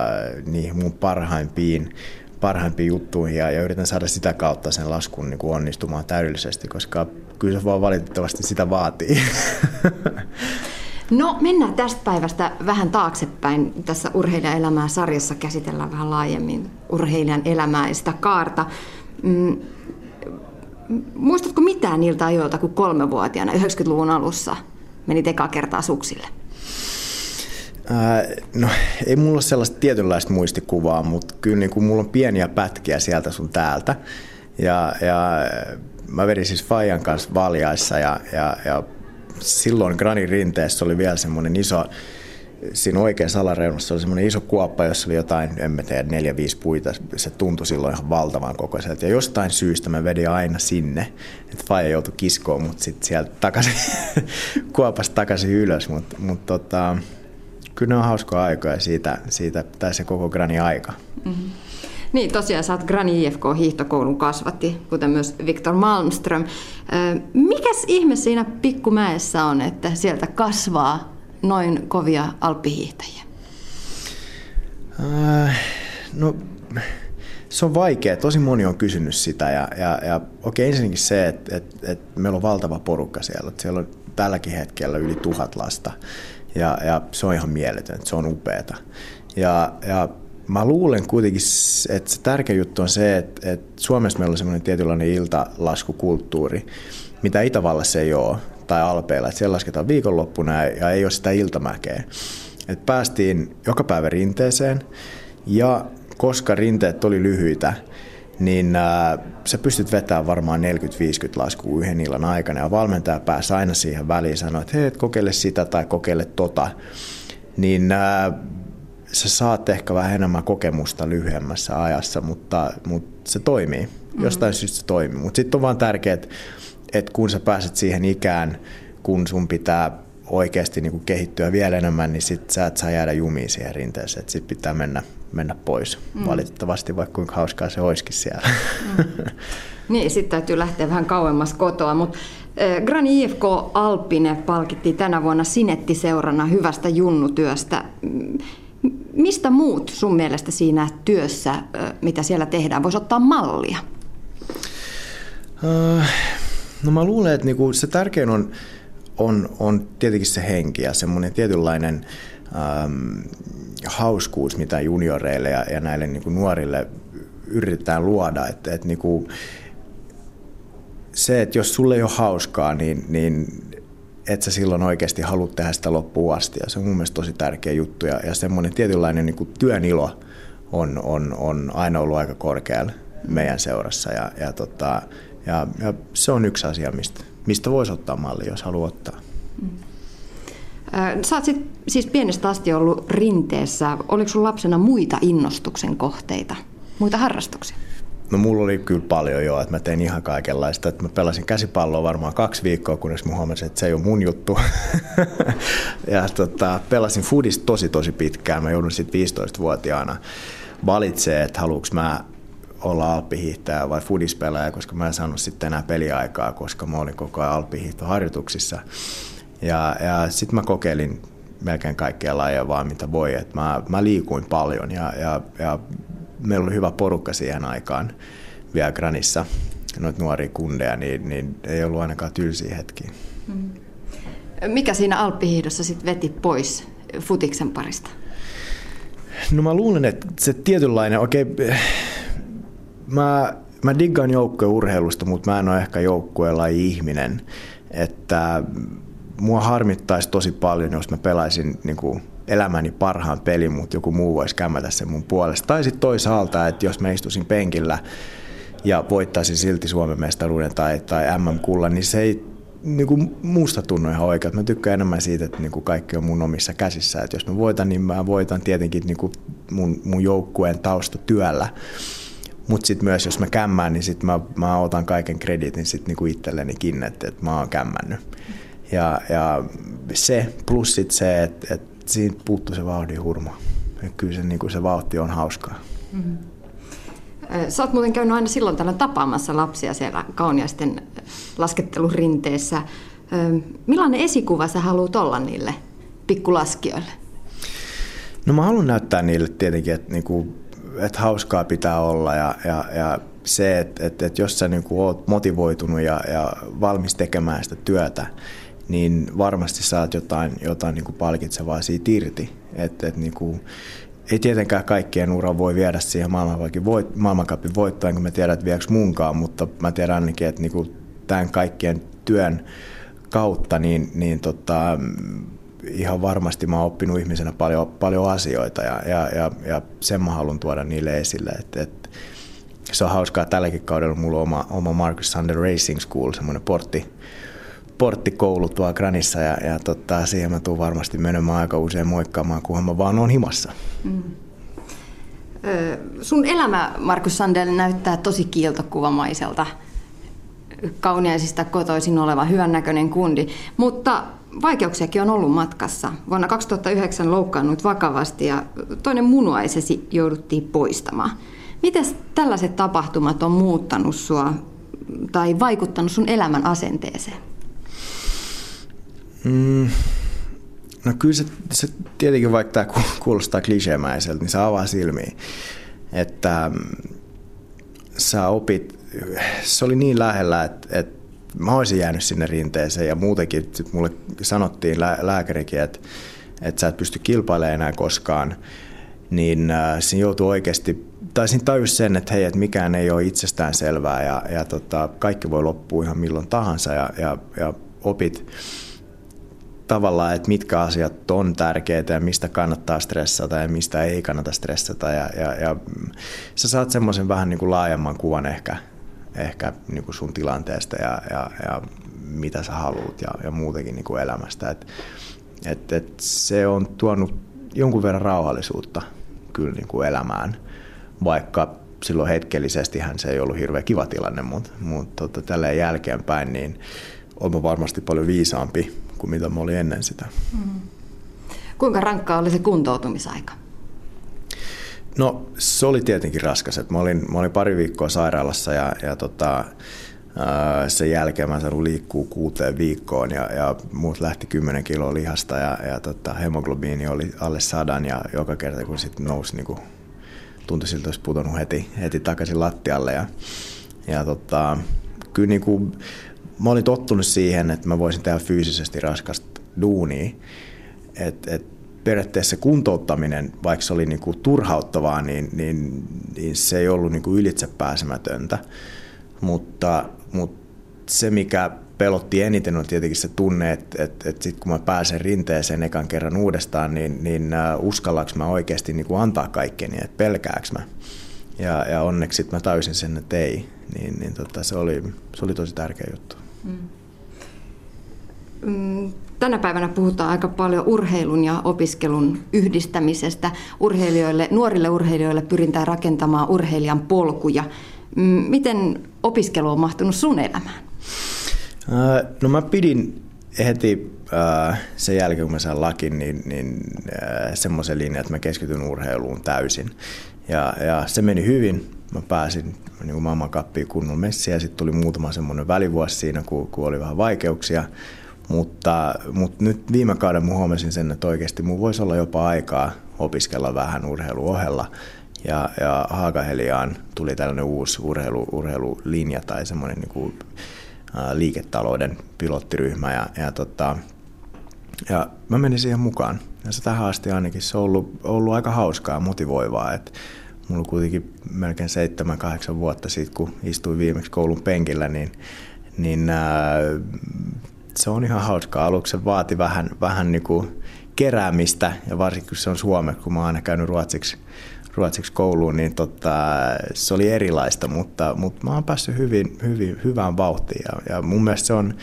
S5: niihin mun parhaimpiin, parhaimpiin juttuihin ja, ja yritän saada sitä kautta sen laskun niin kuin onnistumaan täydellisesti, koska kyllä se vaan valitettavasti sitä vaatii.
S3: No mennään tästä päivästä vähän taaksepäin. Tässä urheilijaelämää sarjassa käsitellään vähän laajemmin urheilijan elämää ja sitä kaarta. Muistatko mitään niiltä ajoilta, kun kolmevuotiaana 90-luvun alussa meni eka kertaa suksille?
S5: Ää, no ei mulla ole sellaista tietynlaista muistikuvaa, mutta kyllä niin kuin mulla on pieniä pätkiä sieltä sun täältä. Ja, ja mä vedin siis Fajan kanssa valjaissa ja, ja, ja silloin Granin rinteessä oli vielä semmoinen iso, siinä oikeassa alareunassa oli semmoinen iso kuoppa, jossa oli jotain, en mä tiedä, neljä, viisi puita. Se tuntui silloin ihan valtavan kokoiselta. Ja jostain syystä mä vedin aina sinne, että Faija joutui kiskoon mut sitten sieltä takaisin, kuopasta takaisin ylös. Mutta mut tota, kyllä ne on hauskoja aikoja siitä, siitä tai se koko Grani aika.
S3: Mm-hmm. Niin, tosiaan sä oot Grani IFK hiihtokoulun kasvatti, kuten myös Viktor Malmström. Mikäs ihme siinä pikkumäessä on, että sieltä kasvaa noin kovia alppihiihtäjiä?
S5: Äh, no, se on vaikea. Tosi moni on kysynyt sitä. Ja, ja, ja okei, ensinnäkin se, että, että, että meillä on valtava porukka siellä. Että siellä on tälläkin hetkellä yli tuhat lasta. Ja, ja se on ihan mieletön, se on upeata. Ja, ja mä luulen kuitenkin, että se tärkeä juttu on se, että, että Suomessa meillä on semmoinen tietynlainen iltalaskukulttuuri, mitä Itävallassa ei ole, tai Alpeilla, että siellä lasketaan viikonloppuna ja ei ole sitä iltamäkeä. Et päästiin joka päivä rinteeseen, ja koska rinteet oli lyhyitä, niin äh, sä pystyt vetämään varmaan 40-50 laskua yhden illan aikana, ja valmentaja pääsi aina siihen väliin ja sanoi, että hei, kokeile sitä tai kokeile tota. Niin äh, sä saat ehkä vähän enemmän kokemusta lyhyemmässä ajassa, mutta, mutta se toimii. Jostain mm-hmm. syystä se toimii. Mutta sitten on vaan tärkeää, että kun sä pääset siihen ikään, kun sun pitää oikeasti niin kuin kehittyä vielä enemmän, niin sit sä et saa jäädä jumiin siihen rinteeseen. Että sit pitää mennä, mennä pois. Mm. Valitettavasti, vaikka kuinka hauskaa se olisikin siellä. Mm.
S3: niin, sitten täytyy lähteä vähän kauemmas kotoa, mutta Grani IFK Alpine palkittiin tänä vuonna Sinetti-seurana hyvästä junnutyöstä. Mistä muut sun mielestä siinä työssä, mitä siellä tehdään, voisi ottaa mallia?
S5: No mä luulen, että niinku se tärkein on, on, on tietenkin se henki ja semmoinen tietynlainen ähm, hauskuus, mitä junioreille ja, ja näille niinku nuorille yritetään luoda. Että, et niinku, se, että jos sulle ei ole hauskaa, niin, niin että sä silloin oikeasti haluat tehdä sitä loppuun asti. Ja se on mun mielestä tosi tärkeä juttu. Ja, ja semmoinen tietynlainen niin kuin työn ilo on, on, on aina ollut aika korkealla meidän seurassa. Ja, ja, tota, ja, ja se on yksi asia, mistä, mistä voisi ottaa malli, jos haluaa ottaa. Mm.
S3: Sä oot sit, siis pienestä asti ollut rinteessä. Oliko sun lapsena muita innostuksen kohteita, muita harrastuksia?
S5: No mulla oli kyllä paljon jo, että mä tein ihan kaikenlaista. Että mä pelasin käsipalloa varmaan kaksi viikkoa, kunnes mä huomasin, että se ei ole mun juttu. ja tota, pelasin foodista tosi tosi pitkään. Mä joudun sitten 15-vuotiaana valitsemaan, että haluuks mä olla alppihiihtäjä vai fudispelaaja, koska mä en saanut sitten enää peliaikaa, koska mä olin koko ajan alppihiihtoharjoituksissa. Ja, ja sitten mä kokeilin melkein kaikkia lajeja vaan mitä voi. Et mä, mä liikuin paljon ja, ja, ja meillä oli hyvä porukka siihen aikaan vielä Granissa, noita nuoria kundeja, niin, niin ei ollut ainakaan tylsiä hetkiä. Mm.
S3: Mikä siinä alppihiihdossa sitten veti pois futiksen parista?
S5: No mä luulen, että se tietynlainen, okei, okay, mä, mä diggaan joukkueurheilusta, mutta mä en ole ehkä joukkueella ihminen. Että mua harmittaisi tosi paljon, jos mä pelaisin niin kuin elämäni parhaan pelin, mutta joku muu voisi kämmätä sen mun puolesta. Tai sitten toisaalta, että jos mä istuisin penkillä ja voittaisin silti Suomen mestaruuden tai, tai MM-kullan, niin se ei niin kuin muusta tunnu ihan oikein. Mä tykkään enemmän siitä, että niin kuin kaikki on mun omissa käsissä. Että jos mä voitan, niin mä voitan tietenkin niin kuin mun, mun joukkueen taustatyöllä. Mutta sitten myös, jos mä kämmään, niin sitten mä, mä otan kaiken kreditin sitten niinku itsellenikin, että, että mä oon kämmännyt. Ja, ja se plus sit se, että, että siitä puuttuu se vauhdin hurma. Kyllä se, niin kuin se vauhti on hauskaa. Mm-hmm.
S3: Sä oot muuten käynyt aina silloin tällä tapaamassa lapsia siellä kauniaisten laskettelurinteessä. Millainen esikuva sä haluat olla niille pikkulaskijoille?
S5: No mä haluan näyttää niille tietenkin, että, niinku, että hauskaa pitää olla ja, ja, ja se, että, että, että jos sä niinku oot motivoitunut ja, ja valmis tekemään sitä työtä, niin varmasti saat jotain, jotain niin kuin palkitsevaa siitä irti. Et, et niin kuin, ei tietenkään kaikkien ura voi viedä siihen voit, maailmankapin voittoon, enkä mä tiedä, että viekö munkaan, mutta mä tiedän ainakin, että niin kuin tämän kaikkien työn kautta, niin, niin tota, ihan varmasti mä oon oppinut ihmisenä paljon, paljon asioita ja, ja, ja, ja sen mä haluan tuoda niille esille. Et, et, se on hauskaa tälläkin kaudella, mulla on oma, oma Marcus Sander Racing School, semmoinen portti, porttikoulu tuolla Granissa ja, ja tota, siihen mä tuun varmasti menemään aika usein moikkaamaan, kunhan mä vaan on himassa. Mm.
S3: sun elämä, Markus Sandel, näyttää tosi kiiltokuvamaiselta. Kauniaisista kotoisin oleva hyvännäköinen kundi, mutta vaikeuksiakin on ollut matkassa. Vuonna 2009 loukkaannut vakavasti ja toinen munuaisesi jouduttiin poistamaan. Miten tällaiset tapahtumat on muuttanut sua tai vaikuttanut sun elämän asenteeseen?
S5: Mm, no kyllä se, se tietenkin, vaikka tämä kuulostaa kliseemäiseltä, niin se avaa silmiä. Että mm, sä opit, se oli niin lähellä, että, että mä olisin jäänyt sinne rinteeseen ja muutenkin sit mulle sanottiin lää, lääkärikin, että, että sä et pysty kilpailemaan enää koskaan, niin äh, siinä joutuu oikeasti, tai siinä tajus sen, että hei, että mikään ei ole itsestään selvää ja, ja tota, kaikki voi loppua ihan milloin tahansa ja, ja, ja opit tavallaan, että mitkä asiat on tärkeitä ja mistä kannattaa stressata ja mistä ei kannata stressata. Ja, ja, ja sä saat semmoisen vähän niin kuin laajemman kuvan ehkä, ehkä niin kuin sun tilanteesta ja, ja, ja mitä sä haluat ja, ja muutenkin niin kuin elämästä. Et, et, et se on tuonut jonkun verran rauhallisuutta kyllä niin kuin elämään, vaikka silloin hetkellisesti se ei ollut hirveän kiva tilanne, mutta, mutta tota, tälleen jälkeenpäin niin olen varmasti paljon viisaampi kuin mitä mä olin ennen sitä. Mm.
S3: Kuinka rankkaa oli se kuntoutumisaika?
S5: No se oli tietenkin raskas. Mä, olin, mä olin pari viikkoa sairaalassa ja, ja tota, sen jälkeen mä saanut liikkuu kuuteen viikkoon ja, ja muut lähti 10 kiloa lihasta ja, ja tota, hemoglobiini oli alle sadan ja joka kerta kun sitten nousi niin kuin, tuntui siltä olisi putonut heti, heti takaisin lattialle ja, ja tota, kyllä niin kuin, mä olin tottunut siihen, että mä voisin tehdä fyysisesti raskasta duunia. Et, et periaatteessa kuntouttaminen, vaikka se oli niinku turhauttavaa, niin, niin, niin se ei ollut niinku ylitsepääsemätöntä. Mutta, mutta se, mikä pelotti eniten, on tietenkin se tunne, että, että, että sit kun mä pääsen rinteeseen ekan kerran uudestaan, niin, niin uh, uskallaanko mä oikeasti niin kuin antaa kaikkeni, että pelkääkö mä. Ja, ja onneksi mä täysin sen, että ei. Niin, niin tota, se, oli, se oli tosi tärkeä juttu.
S3: Mm, tänä päivänä puhutaan aika paljon urheilun ja opiskelun yhdistämisestä. Urheilijoille, nuorille urheilijoille pyritään rakentamaan urheilijan polkuja. Miten opiskelu on mahtunut sun elämään?
S5: No mä pidin heti sen jälkeen, kun mä sain lakin, niin, niin semmoisen linjan, että mä keskityn urheiluun täysin. Ja, ja se meni hyvin. Mä pääsin niin maailmankappiin kunnon messiä. Sitten tuli muutama semmoinen välivuosi siinä, kun, kun oli vähän vaikeuksia. Mutta, mutta nyt viime kauden mä huomasin sen, että oikeasti mun voisi olla jopa aikaa opiskella vähän urheiluohella. Ja, ja Haakaheliaan tuli tällainen uusi urheilu, urheilulinja tai semmoinen niin kuin, ä, liiketalouden pilottiryhmä. Ja, ja, tota, ja mä menin siihen mukaan. Ja se tähän asti ainakin se on ollut, ollut aika hauskaa ja motivoivaa. Että mulla kuitenkin melkein 7-8 vuotta siitä, kun istuin viimeksi koulun penkillä, niin, niin ää, se on ihan hauskaa. Aluksi se vaati vähän, vähän niin kuin keräämistä, ja varsinkin kun se on Suomessa, kun mä oon aina käynyt ruotsiksi, ruotsiksi kouluun, niin tota, se oli erilaista, mutta, mutta mä oon päässyt hyvin, hyvin, hyvään vauhtiin, ja, ja mun mielestä se on,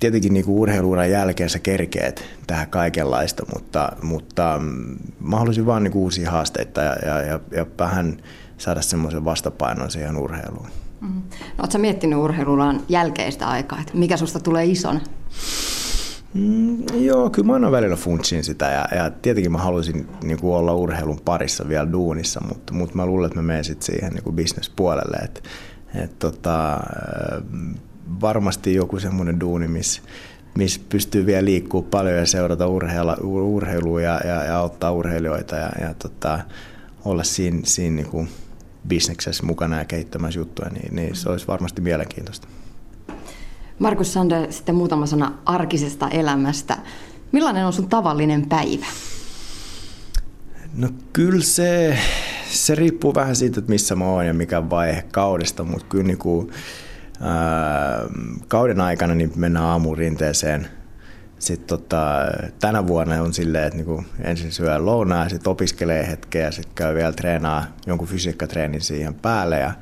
S5: tietenkin niin urheiluuran jälkeen sä kerkeet tähän kaikenlaista, mutta, mutta mm, mä haluaisin vaan niin uusia haasteita ja, ja, ja, ja vähän saada semmoisen vastapainon siihen urheiluun.
S3: Mm-hmm. No, Oletko miettinyt urheiluuran jälkeistä aikaa, että mikä susta tulee ison?
S5: Mm, joo, kyllä mä aina välillä funtsin sitä ja, ja tietenkin mä haluaisin niin kuin olla urheilun parissa vielä duunissa, mutta, mutta mä luulen, että mä menen sitten siihen niin bisnespuolelle. Et, et tota, varmasti joku semmoinen duuni, missä missä pystyy vielä liikkuu paljon ja seurata urheilla, urheilua ja, ja, ja auttaa urheilijoita ja, ja tota, olla siinä, siinä niin kuin bisneksessä mukana ja kehittämässä juttuja, niin, niin se olisi varmasti mielenkiintoista.
S3: Markus Sander, sitten muutama sana arkisesta elämästä. Millainen on sun tavallinen päivä?
S5: No kyllä se, se riippuu vähän siitä, että missä mä oon ja mikä vaihe kaudesta, mutta kyllä niin kuin, ää, kauden aikana niin mennään aamurinteeseen. Sitten tota, tänä vuonna on silleen, että niinku ensin syö lounaa sitten opiskelee hetkeä ja sitten käy vielä treenaa jonkun fysiikkatreenin siihen päälle ja,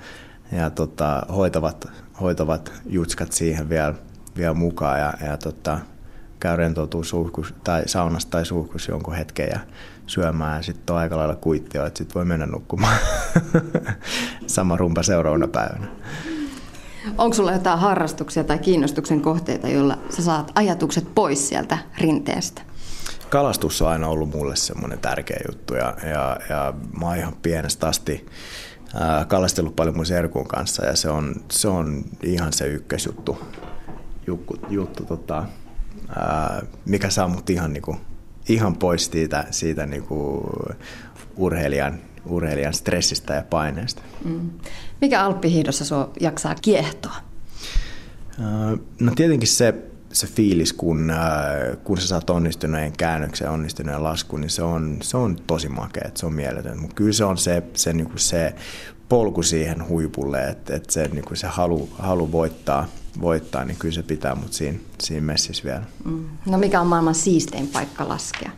S5: ja tota, hoitavat hoitavat jutskat siihen vielä, vielä mukaan ja, ja tota, käy rentoutuu suhkus, tai saunassa tai suhkus jonkun hetken ja syömään ja sitten on aika lailla kuittio, että sitten voi mennä nukkumaan. Sama rumpa seuraavana päivänä.
S3: Onko sulla jotain harrastuksia tai kiinnostuksen kohteita, joilla sä saat ajatukset pois sieltä rinteestä?
S5: Kalastus on aina ollut mulle semmoinen tärkeä juttu ja, ja, ja mä oon ihan pienestä asti kalastellut paljon mun serkun kanssa ja se on, se on ihan se ykkösjuttu, juttu, juttu tota, ää, mikä saa mut ihan, niinku, ihan pois siitä, siitä niinku urheilijan, urheilijan stressistä ja paineesta. Mm.
S3: Mikä alppihiihdossa sua jaksaa kiehtoa?
S5: no tietenkin se se fiilis, kun, äh, kun sä saat onnistuneen käännöksen, onnistuneen laskun, niin se on, se on tosi makea, se on mieletön. Mutta kyllä se on se, se, niin kuin se polku siihen huipulle, että, että se, niin kuin se halu, halu voittaa, voittaa, niin kyllä se pitää mut siinä, siinä messissä vielä. Mm.
S3: No mikä on maailman siistein paikka laskea?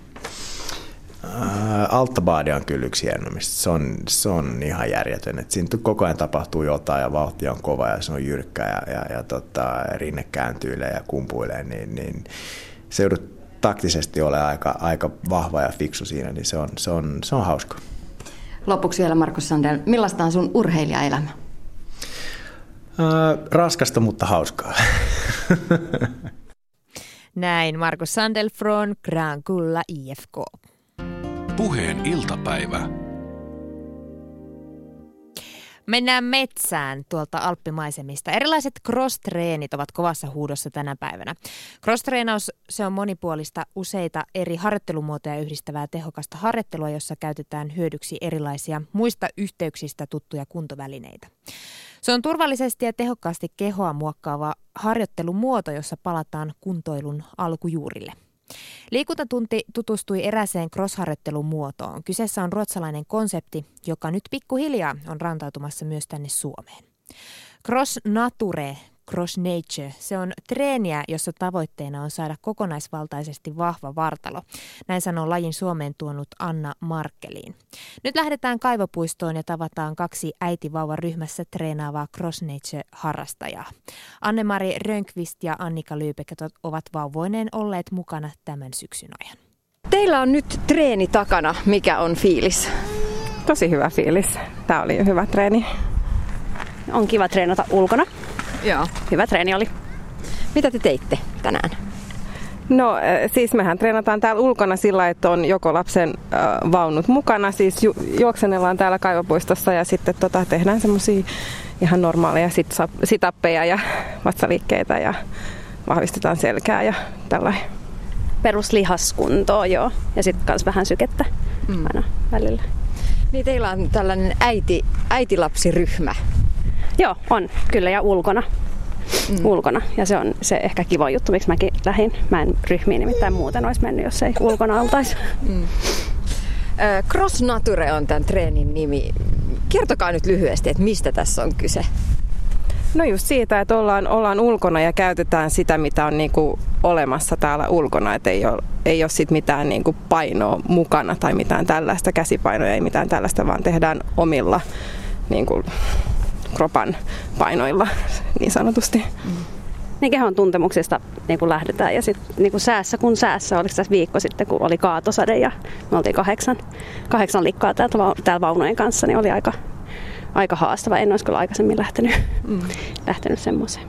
S5: Äh, Alttabaadi on kyllä yksi hienommista. Se on, se on ihan järjetön. Et siinä koko ajan tapahtuu jotain ja vauhti on kova ja se on jyrkkä ja, ja, ja tota, rinne kääntyilee ja kumpuilee, niin, niin se joudut taktisesti ole aika, aika vahva ja fiksu siinä, niin se on, se on, se on hauska.
S3: Lopuksi vielä Markus Sandel, millaista on sun urheilijaelämä?
S5: Äh, raskasta, mutta hauskaa.
S1: Näin Markus Sandel från Grankulla IFK.
S2: Puheen iltapäivä.
S1: Mennään metsään tuolta alppimaisemista. Erilaiset cross-treenit ovat kovassa huudossa tänä päivänä. Cross-treenaus se on monipuolista useita eri harjoittelumuotoja yhdistävää tehokasta harjoittelua, jossa käytetään hyödyksi erilaisia muista yhteyksistä tuttuja kuntovälineitä. Se on turvallisesti ja tehokkaasti kehoa muokkaava harjoittelumuoto, jossa palataan kuntoilun alkujuurille – Liikuntatunti tutustui eräseen crossharjoittelun muotoon. Kyseessä on ruotsalainen konsepti, joka nyt pikkuhiljaa on rantautumassa myös tänne Suomeen. Cross Nature Cross Nature. Se on treeniä, jossa tavoitteena on saada kokonaisvaltaisesti vahva vartalo. Näin sanoo lajin Suomeen tuonut Anna Markkeliin. Nyt lähdetään kaivopuistoon ja tavataan kaksi äiti-vauva-ryhmässä treenaavaa Cross Nature-harrastajaa. Anne-Mari Rönkvist ja Annika Lyypek ovat vauvoineen olleet mukana tämän syksyn ajan.
S3: Teillä on nyt treeni takana. Mikä on fiilis?
S6: Tosi hyvä fiilis. Tämä oli hyvä treeni.
S7: On kiva treenata ulkona.
S3: Joo.
S7: Hyvä treeni oli.
S3: Mitä te teitte tänään?
S6: No siis mehän treenataan täällä ulkona sillä, että on joko lapsen äh, vaunut mukana, siis ju- juoksenellaan täällä kaivopuistossa ja sitten tota, tehdään semmoisia ihan normaaleja sit- sitappeja ja vatsaliikkeitä ja vahvistetaan selkää ja tällainen.
S7: Peruslihaskuntoa, joo. Ja sitten myös vähän sykettä mm. aina välillä.
S3: Niin teillä on tällainen äiti, äitilapsiryhmä.
S7: Joo, on. Kyllä ja ulkona. Mm. ulkona. Ja se on se ehkä kiva juttu, miksi mäkin lähdin. Mä en ryhmiin nimittäin muuten olisi mennyt, jos ei ulkona oltaisi. Mm.
S3: Cross Nature on tämän treenin nimi. Kertokaa nyt lyhyesti, että mistä tässä on kyse?
S6: No just siitä, että ollaan, ollaan ulkona ja käytetään sitä, mitä on niinku olemassa täällä ulkona. Että ei ole, ei ole sit mitään niinku painoa mukana tai mitään tällaista, käsipainoja ei mitään tällaista, vaan tehdään omilla niinku, kropan painoilla niin sanotusti. Mm.
S7: Niin kehon tuntemuksista niin kuin lähdetään ja sitten niin säässä kun säässä, oliko tässä viikko sitten kun oli kaatosade ja me oltiin kahdeksan, kahdeksan likkaa täältä, täällä vaunujen kanssa, niin oli aika, aika haastava. En olisi kyllä aikaisemmin lähtenyt, mm. lähtenyt semmoiseen.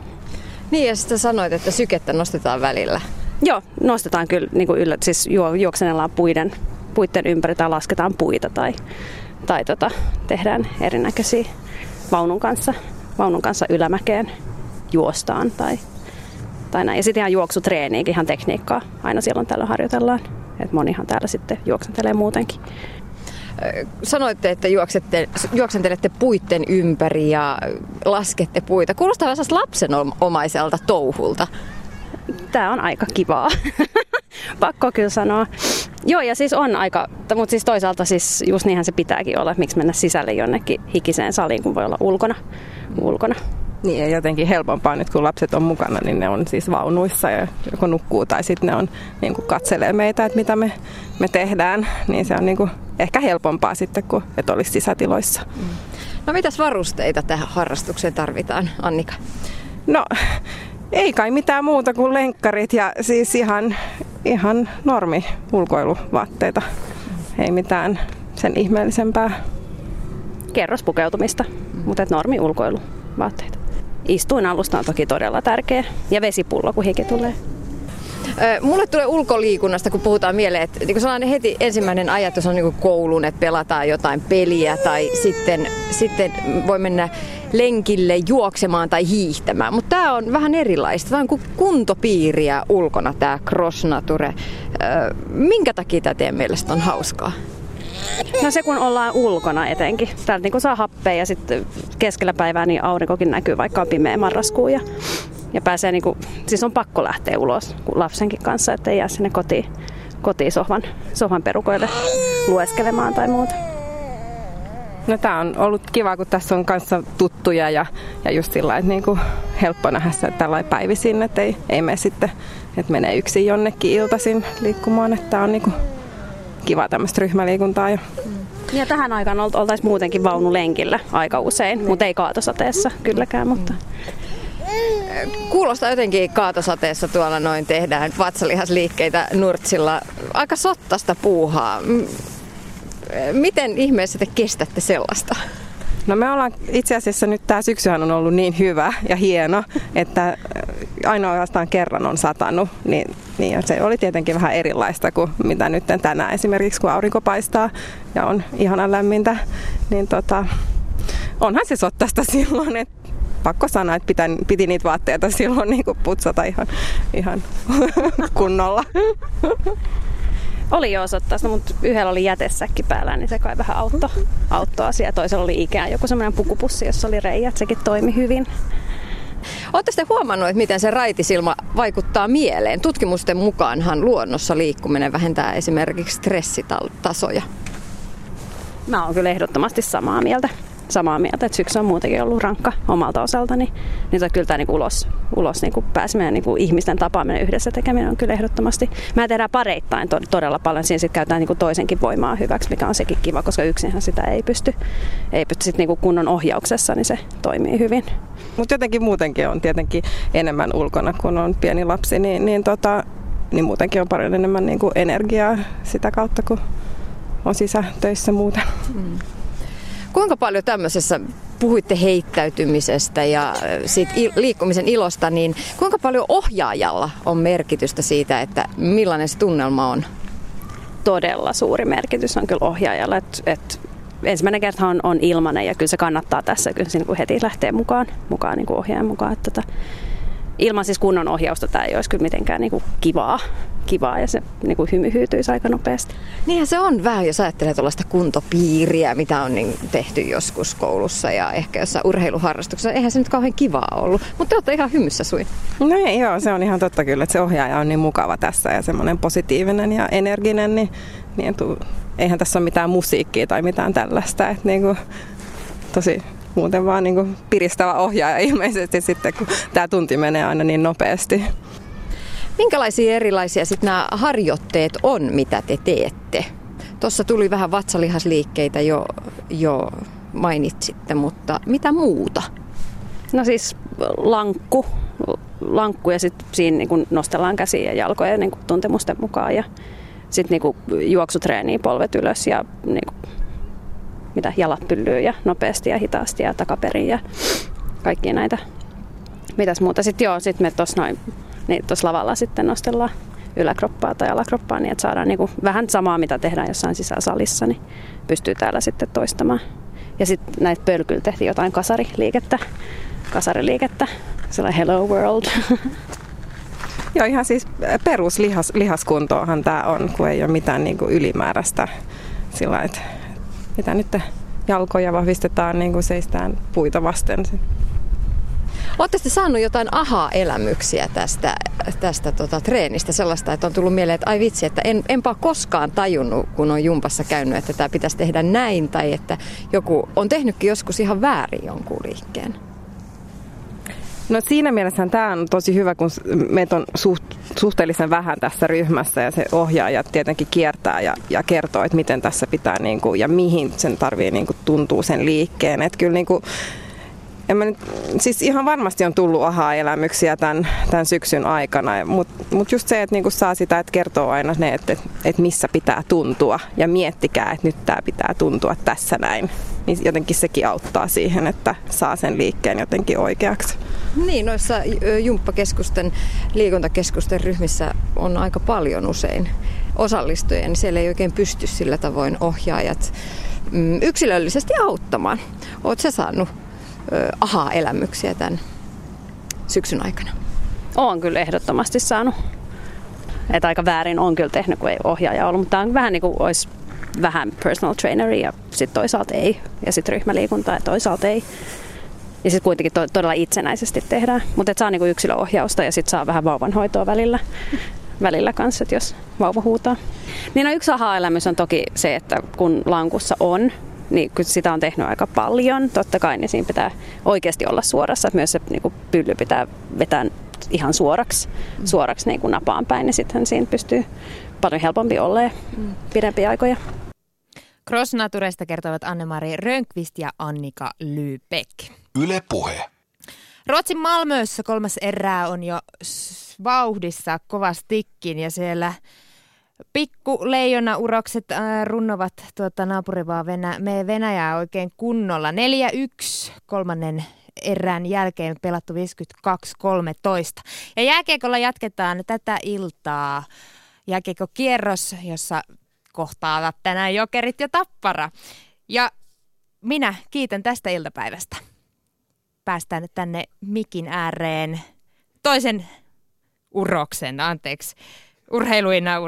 S3: Niin ja sitten sanoit, että sykettä nostetaan välillä.
S7: Joo, nostetaan kyllä niin kuin yllä, siis juo, juoksenellaan puiden, puiden ympäri tai lasketaan puita tai, tai tota, tehdään erinäköisiä vaunun kanssa, vaunun kanssa ylämäkeen juostaan tai, tai näin. Ja sitten ihan juoksutreeniinkin, ihan tekniikkaa aina silloin tällä harjoitellaan. Et monihan täällä sitten juoksentelee muutenkin.
S3: Sanoitte, että juoksette, juoksentelette puitten ympäri ja laskette puita. Kuulostaa vähän lapsenomaiselta touhulta.
S7: Tämä on aika kivaa. Pakko kyllä sanoa. Joo, ja siis on aika, mutta siis toisaalta siis just niinhän se pitääkin olla, että miksi mennä sisälle jonnekin hikiseen saliin, kun voi olla ulkona. ulkona.
S6: Niin ja jotenkin helpompaa nyt kun lapset on mukana, niin ne on siis vaunuissa ja joko nukkuu tai sitten ne on niin kuin katselee meitä, että mitä me, me tehdään. Niin se on niin kuin ehkä helpompaa sitten kuin että olisi sisätiloissa. Mm.
S3: No mitäs varusteita tähän harrastukseen tarvitaan, Annika?
S6: No ei kai mitään muuta kuin lenkkarit ja siis ihan, ihan normi ulkoiluvaatteita. Ei mitään sen ihmeellisempää.
S7: Kerrospukeutumista, mutta normi ulkoiluvaatteita. Istuinalusta on toki todella tärkeä ja vesipullo, kun hiki tulee.
S3: Mulle tulee ulkoliikunnasta, kun puhutaan mieleen, että niin sellainen heti ensimmäinen ajatus on niin koulun, että pelataan jotain peliä tai sitten, sitten voi mennä lenkille juoksemaan tai hiihtämään. Mutta tämä on vähän erilaista. Tämä on kuin kuntopiiriä ulkona tämä Cross Nature. Minkä takia tämä teidän mielestä on hauskaa?
S7: No se kun ollaan ulkona etenkin. Täältä niin saa happea ja sitten keskellä päivää niin aurinkokin näkyy, vaikka on pimeä marraskuu. Ja, ja pääsee niin kuin, siis on pakko lähteä ulos lapsenkin kanssa, ettei jää sinne kotiin, kotiin sohvan, sohvan perukoille lueskelemaan tai muuta.
S6: No tämä on ollut kiva, kun tässä on kanssa tuttuja ja, ja just sillä että niin kuin helppo nähdä se tällainen päivisin, että ei, ei mene sitten, että menee yksin jonnekin iltaisin liikkumaan, että tämä on niin kuin kiva tämmöistä ryhmäliikuntaa jo.
S7: Ja tähän aikaan oltaisiin muutenkin vaunulenkillä aika usein, mutta ei kaatosateessa kylläkään. Mutta...
S3: Kuulostaa jotenkin kaatosateessa tuolla noin tehdään vatsalihasliikkeitä nurtsilla. Aika sottasta puuhaa. Miten ihmeessä te kestätte sellaista?
S6: No me ollaan itse asiassa nyt tämä syksyhän on ollut niin hyvä ja hieno, että ainoastaan kerran on satanut, niin, niin se oli tietenkin vähän erilaista kuin mitä nyt tänään esimerkiksi, kun aurinko paistaa ja on ihana lämmintä, niin tota, onhan se sottasta silloin, että pakko sanoa, että pitän, piti niitä vaatteita silloin niin putsata ihan, ihan kunnolla.
S7: Oli jo osoittaa, mutta yhdellä oli jätesäkki päällä, niin se kai vähän auttoi, auttoi asiaa. Toisella oli ikään joku semmoinen pukupussi, jossa oli reijät, sekin toimi hyvin.
S3: Oletteko te huomannut, että miten se raitisilma vaikuttaa mieleen? Tutkimusten mukaanhan luonnossa liikkuminen vähentää esimerkiksi stressitasoja.
S7: Mä oon kyllä ehdottomasti samaa mieltä samaa mieltä, että syksy on muutenkin ollut rankka omalta osaltani. Niin kyllä tämä niin ulos, ulos niin pääsemään niin ihmisten tapaaminen yhdessä tekeminen on kyllä ehdottomasti. Mä tehdään pareittain to- todella paljon. Siinä sitten käytetään niin toisenkin voimaa hyväksi, mikä on sekin kiva, koska yksinhän sitä ei pysty, ei pysty sit niin kunnon ohjauksessa, niin se toimii hyvin.
S6: Mutta jotenkin muutenkin on tietenkin enemmän ulkona, kun on pieni lapsi, niin, niin, tota, niin muutenkin on paljon enemmän niin kuin energiaa sitä kautta, kun on sisätöissä muuten. Mm.
S3: Kuinka paljon tämmöisessä, puhuitte heittäytymisestä ja siitä liikkumisen ilosta, niin kuinka paljon ohjaajalla on merkitystä siitä, että millainen se tunnelma on?
S7: Todella suuri merkitys on kyllä ohjaajalla, että, että ensimmäinen kerta on, on ilmanen ja kyllä se kannattaa tässä, kyllä se niin kuin heti lähtee mukaan, mukaan niin kuin ohjaajan mukaan. Että, että, ilman siis kunnon ohjausta tämä ei olisi kyllä mitenkään niin kuin kivaa, kivaa ja se niin kuin hymy hyytyisi aika nopeasti.
S3: Niinhän se on vähän, jos ajattelee tuollaista kuntopiiriä, mitä on niin tehty joskus koulussa ja ehkä jossain urheiluharrastuksessa. Eihän se nyt kauhean kivaa ollut, mutta te olette ihan hymyssä suin.
S6: No ei, joo, se on ihan totta kyllä, että se ohjaaja on niin mukava tässä ja semmoinen positiivinen ja energinen, niin, niin tu, eihän tässä ole mitään musiikkia tai mitään tällaista. Että niin kuin, tosi muuten vaan niin kuin piristävä ohjaaja ilmeisesti sitten, kun tämä tunti menee aina niin nopeasti.
S3: Minkälaisia erilaisia sitten nämä harjoitteet on, mitä te teette? Tuossa tuli vähän vatsalihasliikkeitä jo, jo mainitsitte, mutta mitä muuta?
S7: No siis lankku, lankku ja sitten siinä niin nostellaan käsiä ja jalkoja niin tuntemusten mukaan ja sitten niin juoksutreeniä polvet ylös ja niin kuin mitä jalat pyllyy ja nopeasti ja hitaasti ja takaperin ja kaikki näitä. Mitäs muuta sitten joo, sitten me tuossa noin, niin tuossa lavalla sitten nostellaan, yläkroppaa tai alakroppaa, niin että saadaan niin kuin vähän samaa, mitä tehdään jossain sisäsalissa, niin pystyy täällä sitten toistamaan. Ja sitten näitä pölkyllä tehtiin jotain kasariliikettä, kasariliikettä, sellainen hello world.
S6: Joo, ihan siis peruslihaskuntoahan tämä on, kun ei ole mitään niin kuin ylimääräistä sillä että mitä nyt jalkoja vahvistetaan, niin kuin seistään puita vasten.
S3: Oletteko saanut jotain aha-elämyksiä tästä, tästä tota, treenistä, sellaista, että on tullut mieleen, että ai vitsi, että en, enpä koskaan tajunnut, kun on jumpassa käynyt, että tämä pitäisi tehdä näin, tai että joku on tehnytkin joskus ihan väärin jonkun liikkeen?
S6: No siinä mielessä tämä on tosi hyvä, kun meitä on suht, suhteellisen vähän tässä ryhmässä ja se ohjaaja tietenkin kiertää ja, ja kertoo, että miten tässä pitää niin kuin, ja mihin sen tarvii niin kuin, tuntuu sen liikkeen. Että kyllä niin kuin, en mä nyt, siis ihan varmasti on tullut aha-elämyksiä tämän, tämän syksyn aikana, mutta mut just se, että niinku saa sitä, että kertoo aina ne, että, että missä pitää tuntua ja miettikää, että nyt tämä pitää tuntua tässä näin. Niin jotenkin sekin auttaa siihen, että saa sen liikkeen jotenkin oikeaksi.
S3: Niin, noissa jumppakeskusten, liikuntakeskusten ryhmissä on aika paljon usein osallistujia, niin siellä ei oikein pysty sillä tavoin ohjaajat mm, yksilöllisesti auttamaan. Oletko saanut aha-elämyksiä tämän syksyn aikana?
S7: Olen kyllä ehdottomasti saanut. Että aika väärin on kyllä tehnyt, kun ei ohjaaja ollut, mutta tämä on vähän niin kuin olisi vähän personal traineri ja sitten toisaalta ei. Ja sitten ryhmäliikuntaa ja toisaalta ei. Ja sitten kuitenkin to- todella itsenäisesti tehdään. Mutta saa niinku yksilöohjausta ja sitten saa vähän vauvanhoitoa välillä, välillä kanssa, jos vauva huutaa. Niin no yksi aha-elämys on toki se, että kun lankussa on, niin kun sitä on tehnyt aika paljon, totta kai, niin siinä pitää oikeasti olla suorassa. Että myös se niin kuin pylly pitää vetää ihan suoraksi, suoraksi niin kuin napaan päin, niin sitten siinä pystyy paljon helpompi olla ja pidempiä aikoja.
S1: Crossnaturesta kertovat Anne-Mari Rönkvist ja Annika Lybeck.
S2: Yle Puhe.
S1: Ruotsin Malmössä kolmas erää on jo vauhdissa kovastikin ja siellä pikku leijona-urokset äh, runnovat tuota naapurivaa Venä- me Venäjää oikein kunnolla. 4-1 kolmannen erään jälkeen pelattu 52-13. Ja jääkiekolla jatketaan tätä iltaa jääkiekokierros, jossa kohtaavat tänään jokerit ja tappara. Ja minä kiitän tästä iltapäivästä. Päästään tänne mikin ääreen toisen uroksen, anteeksi, urheiluina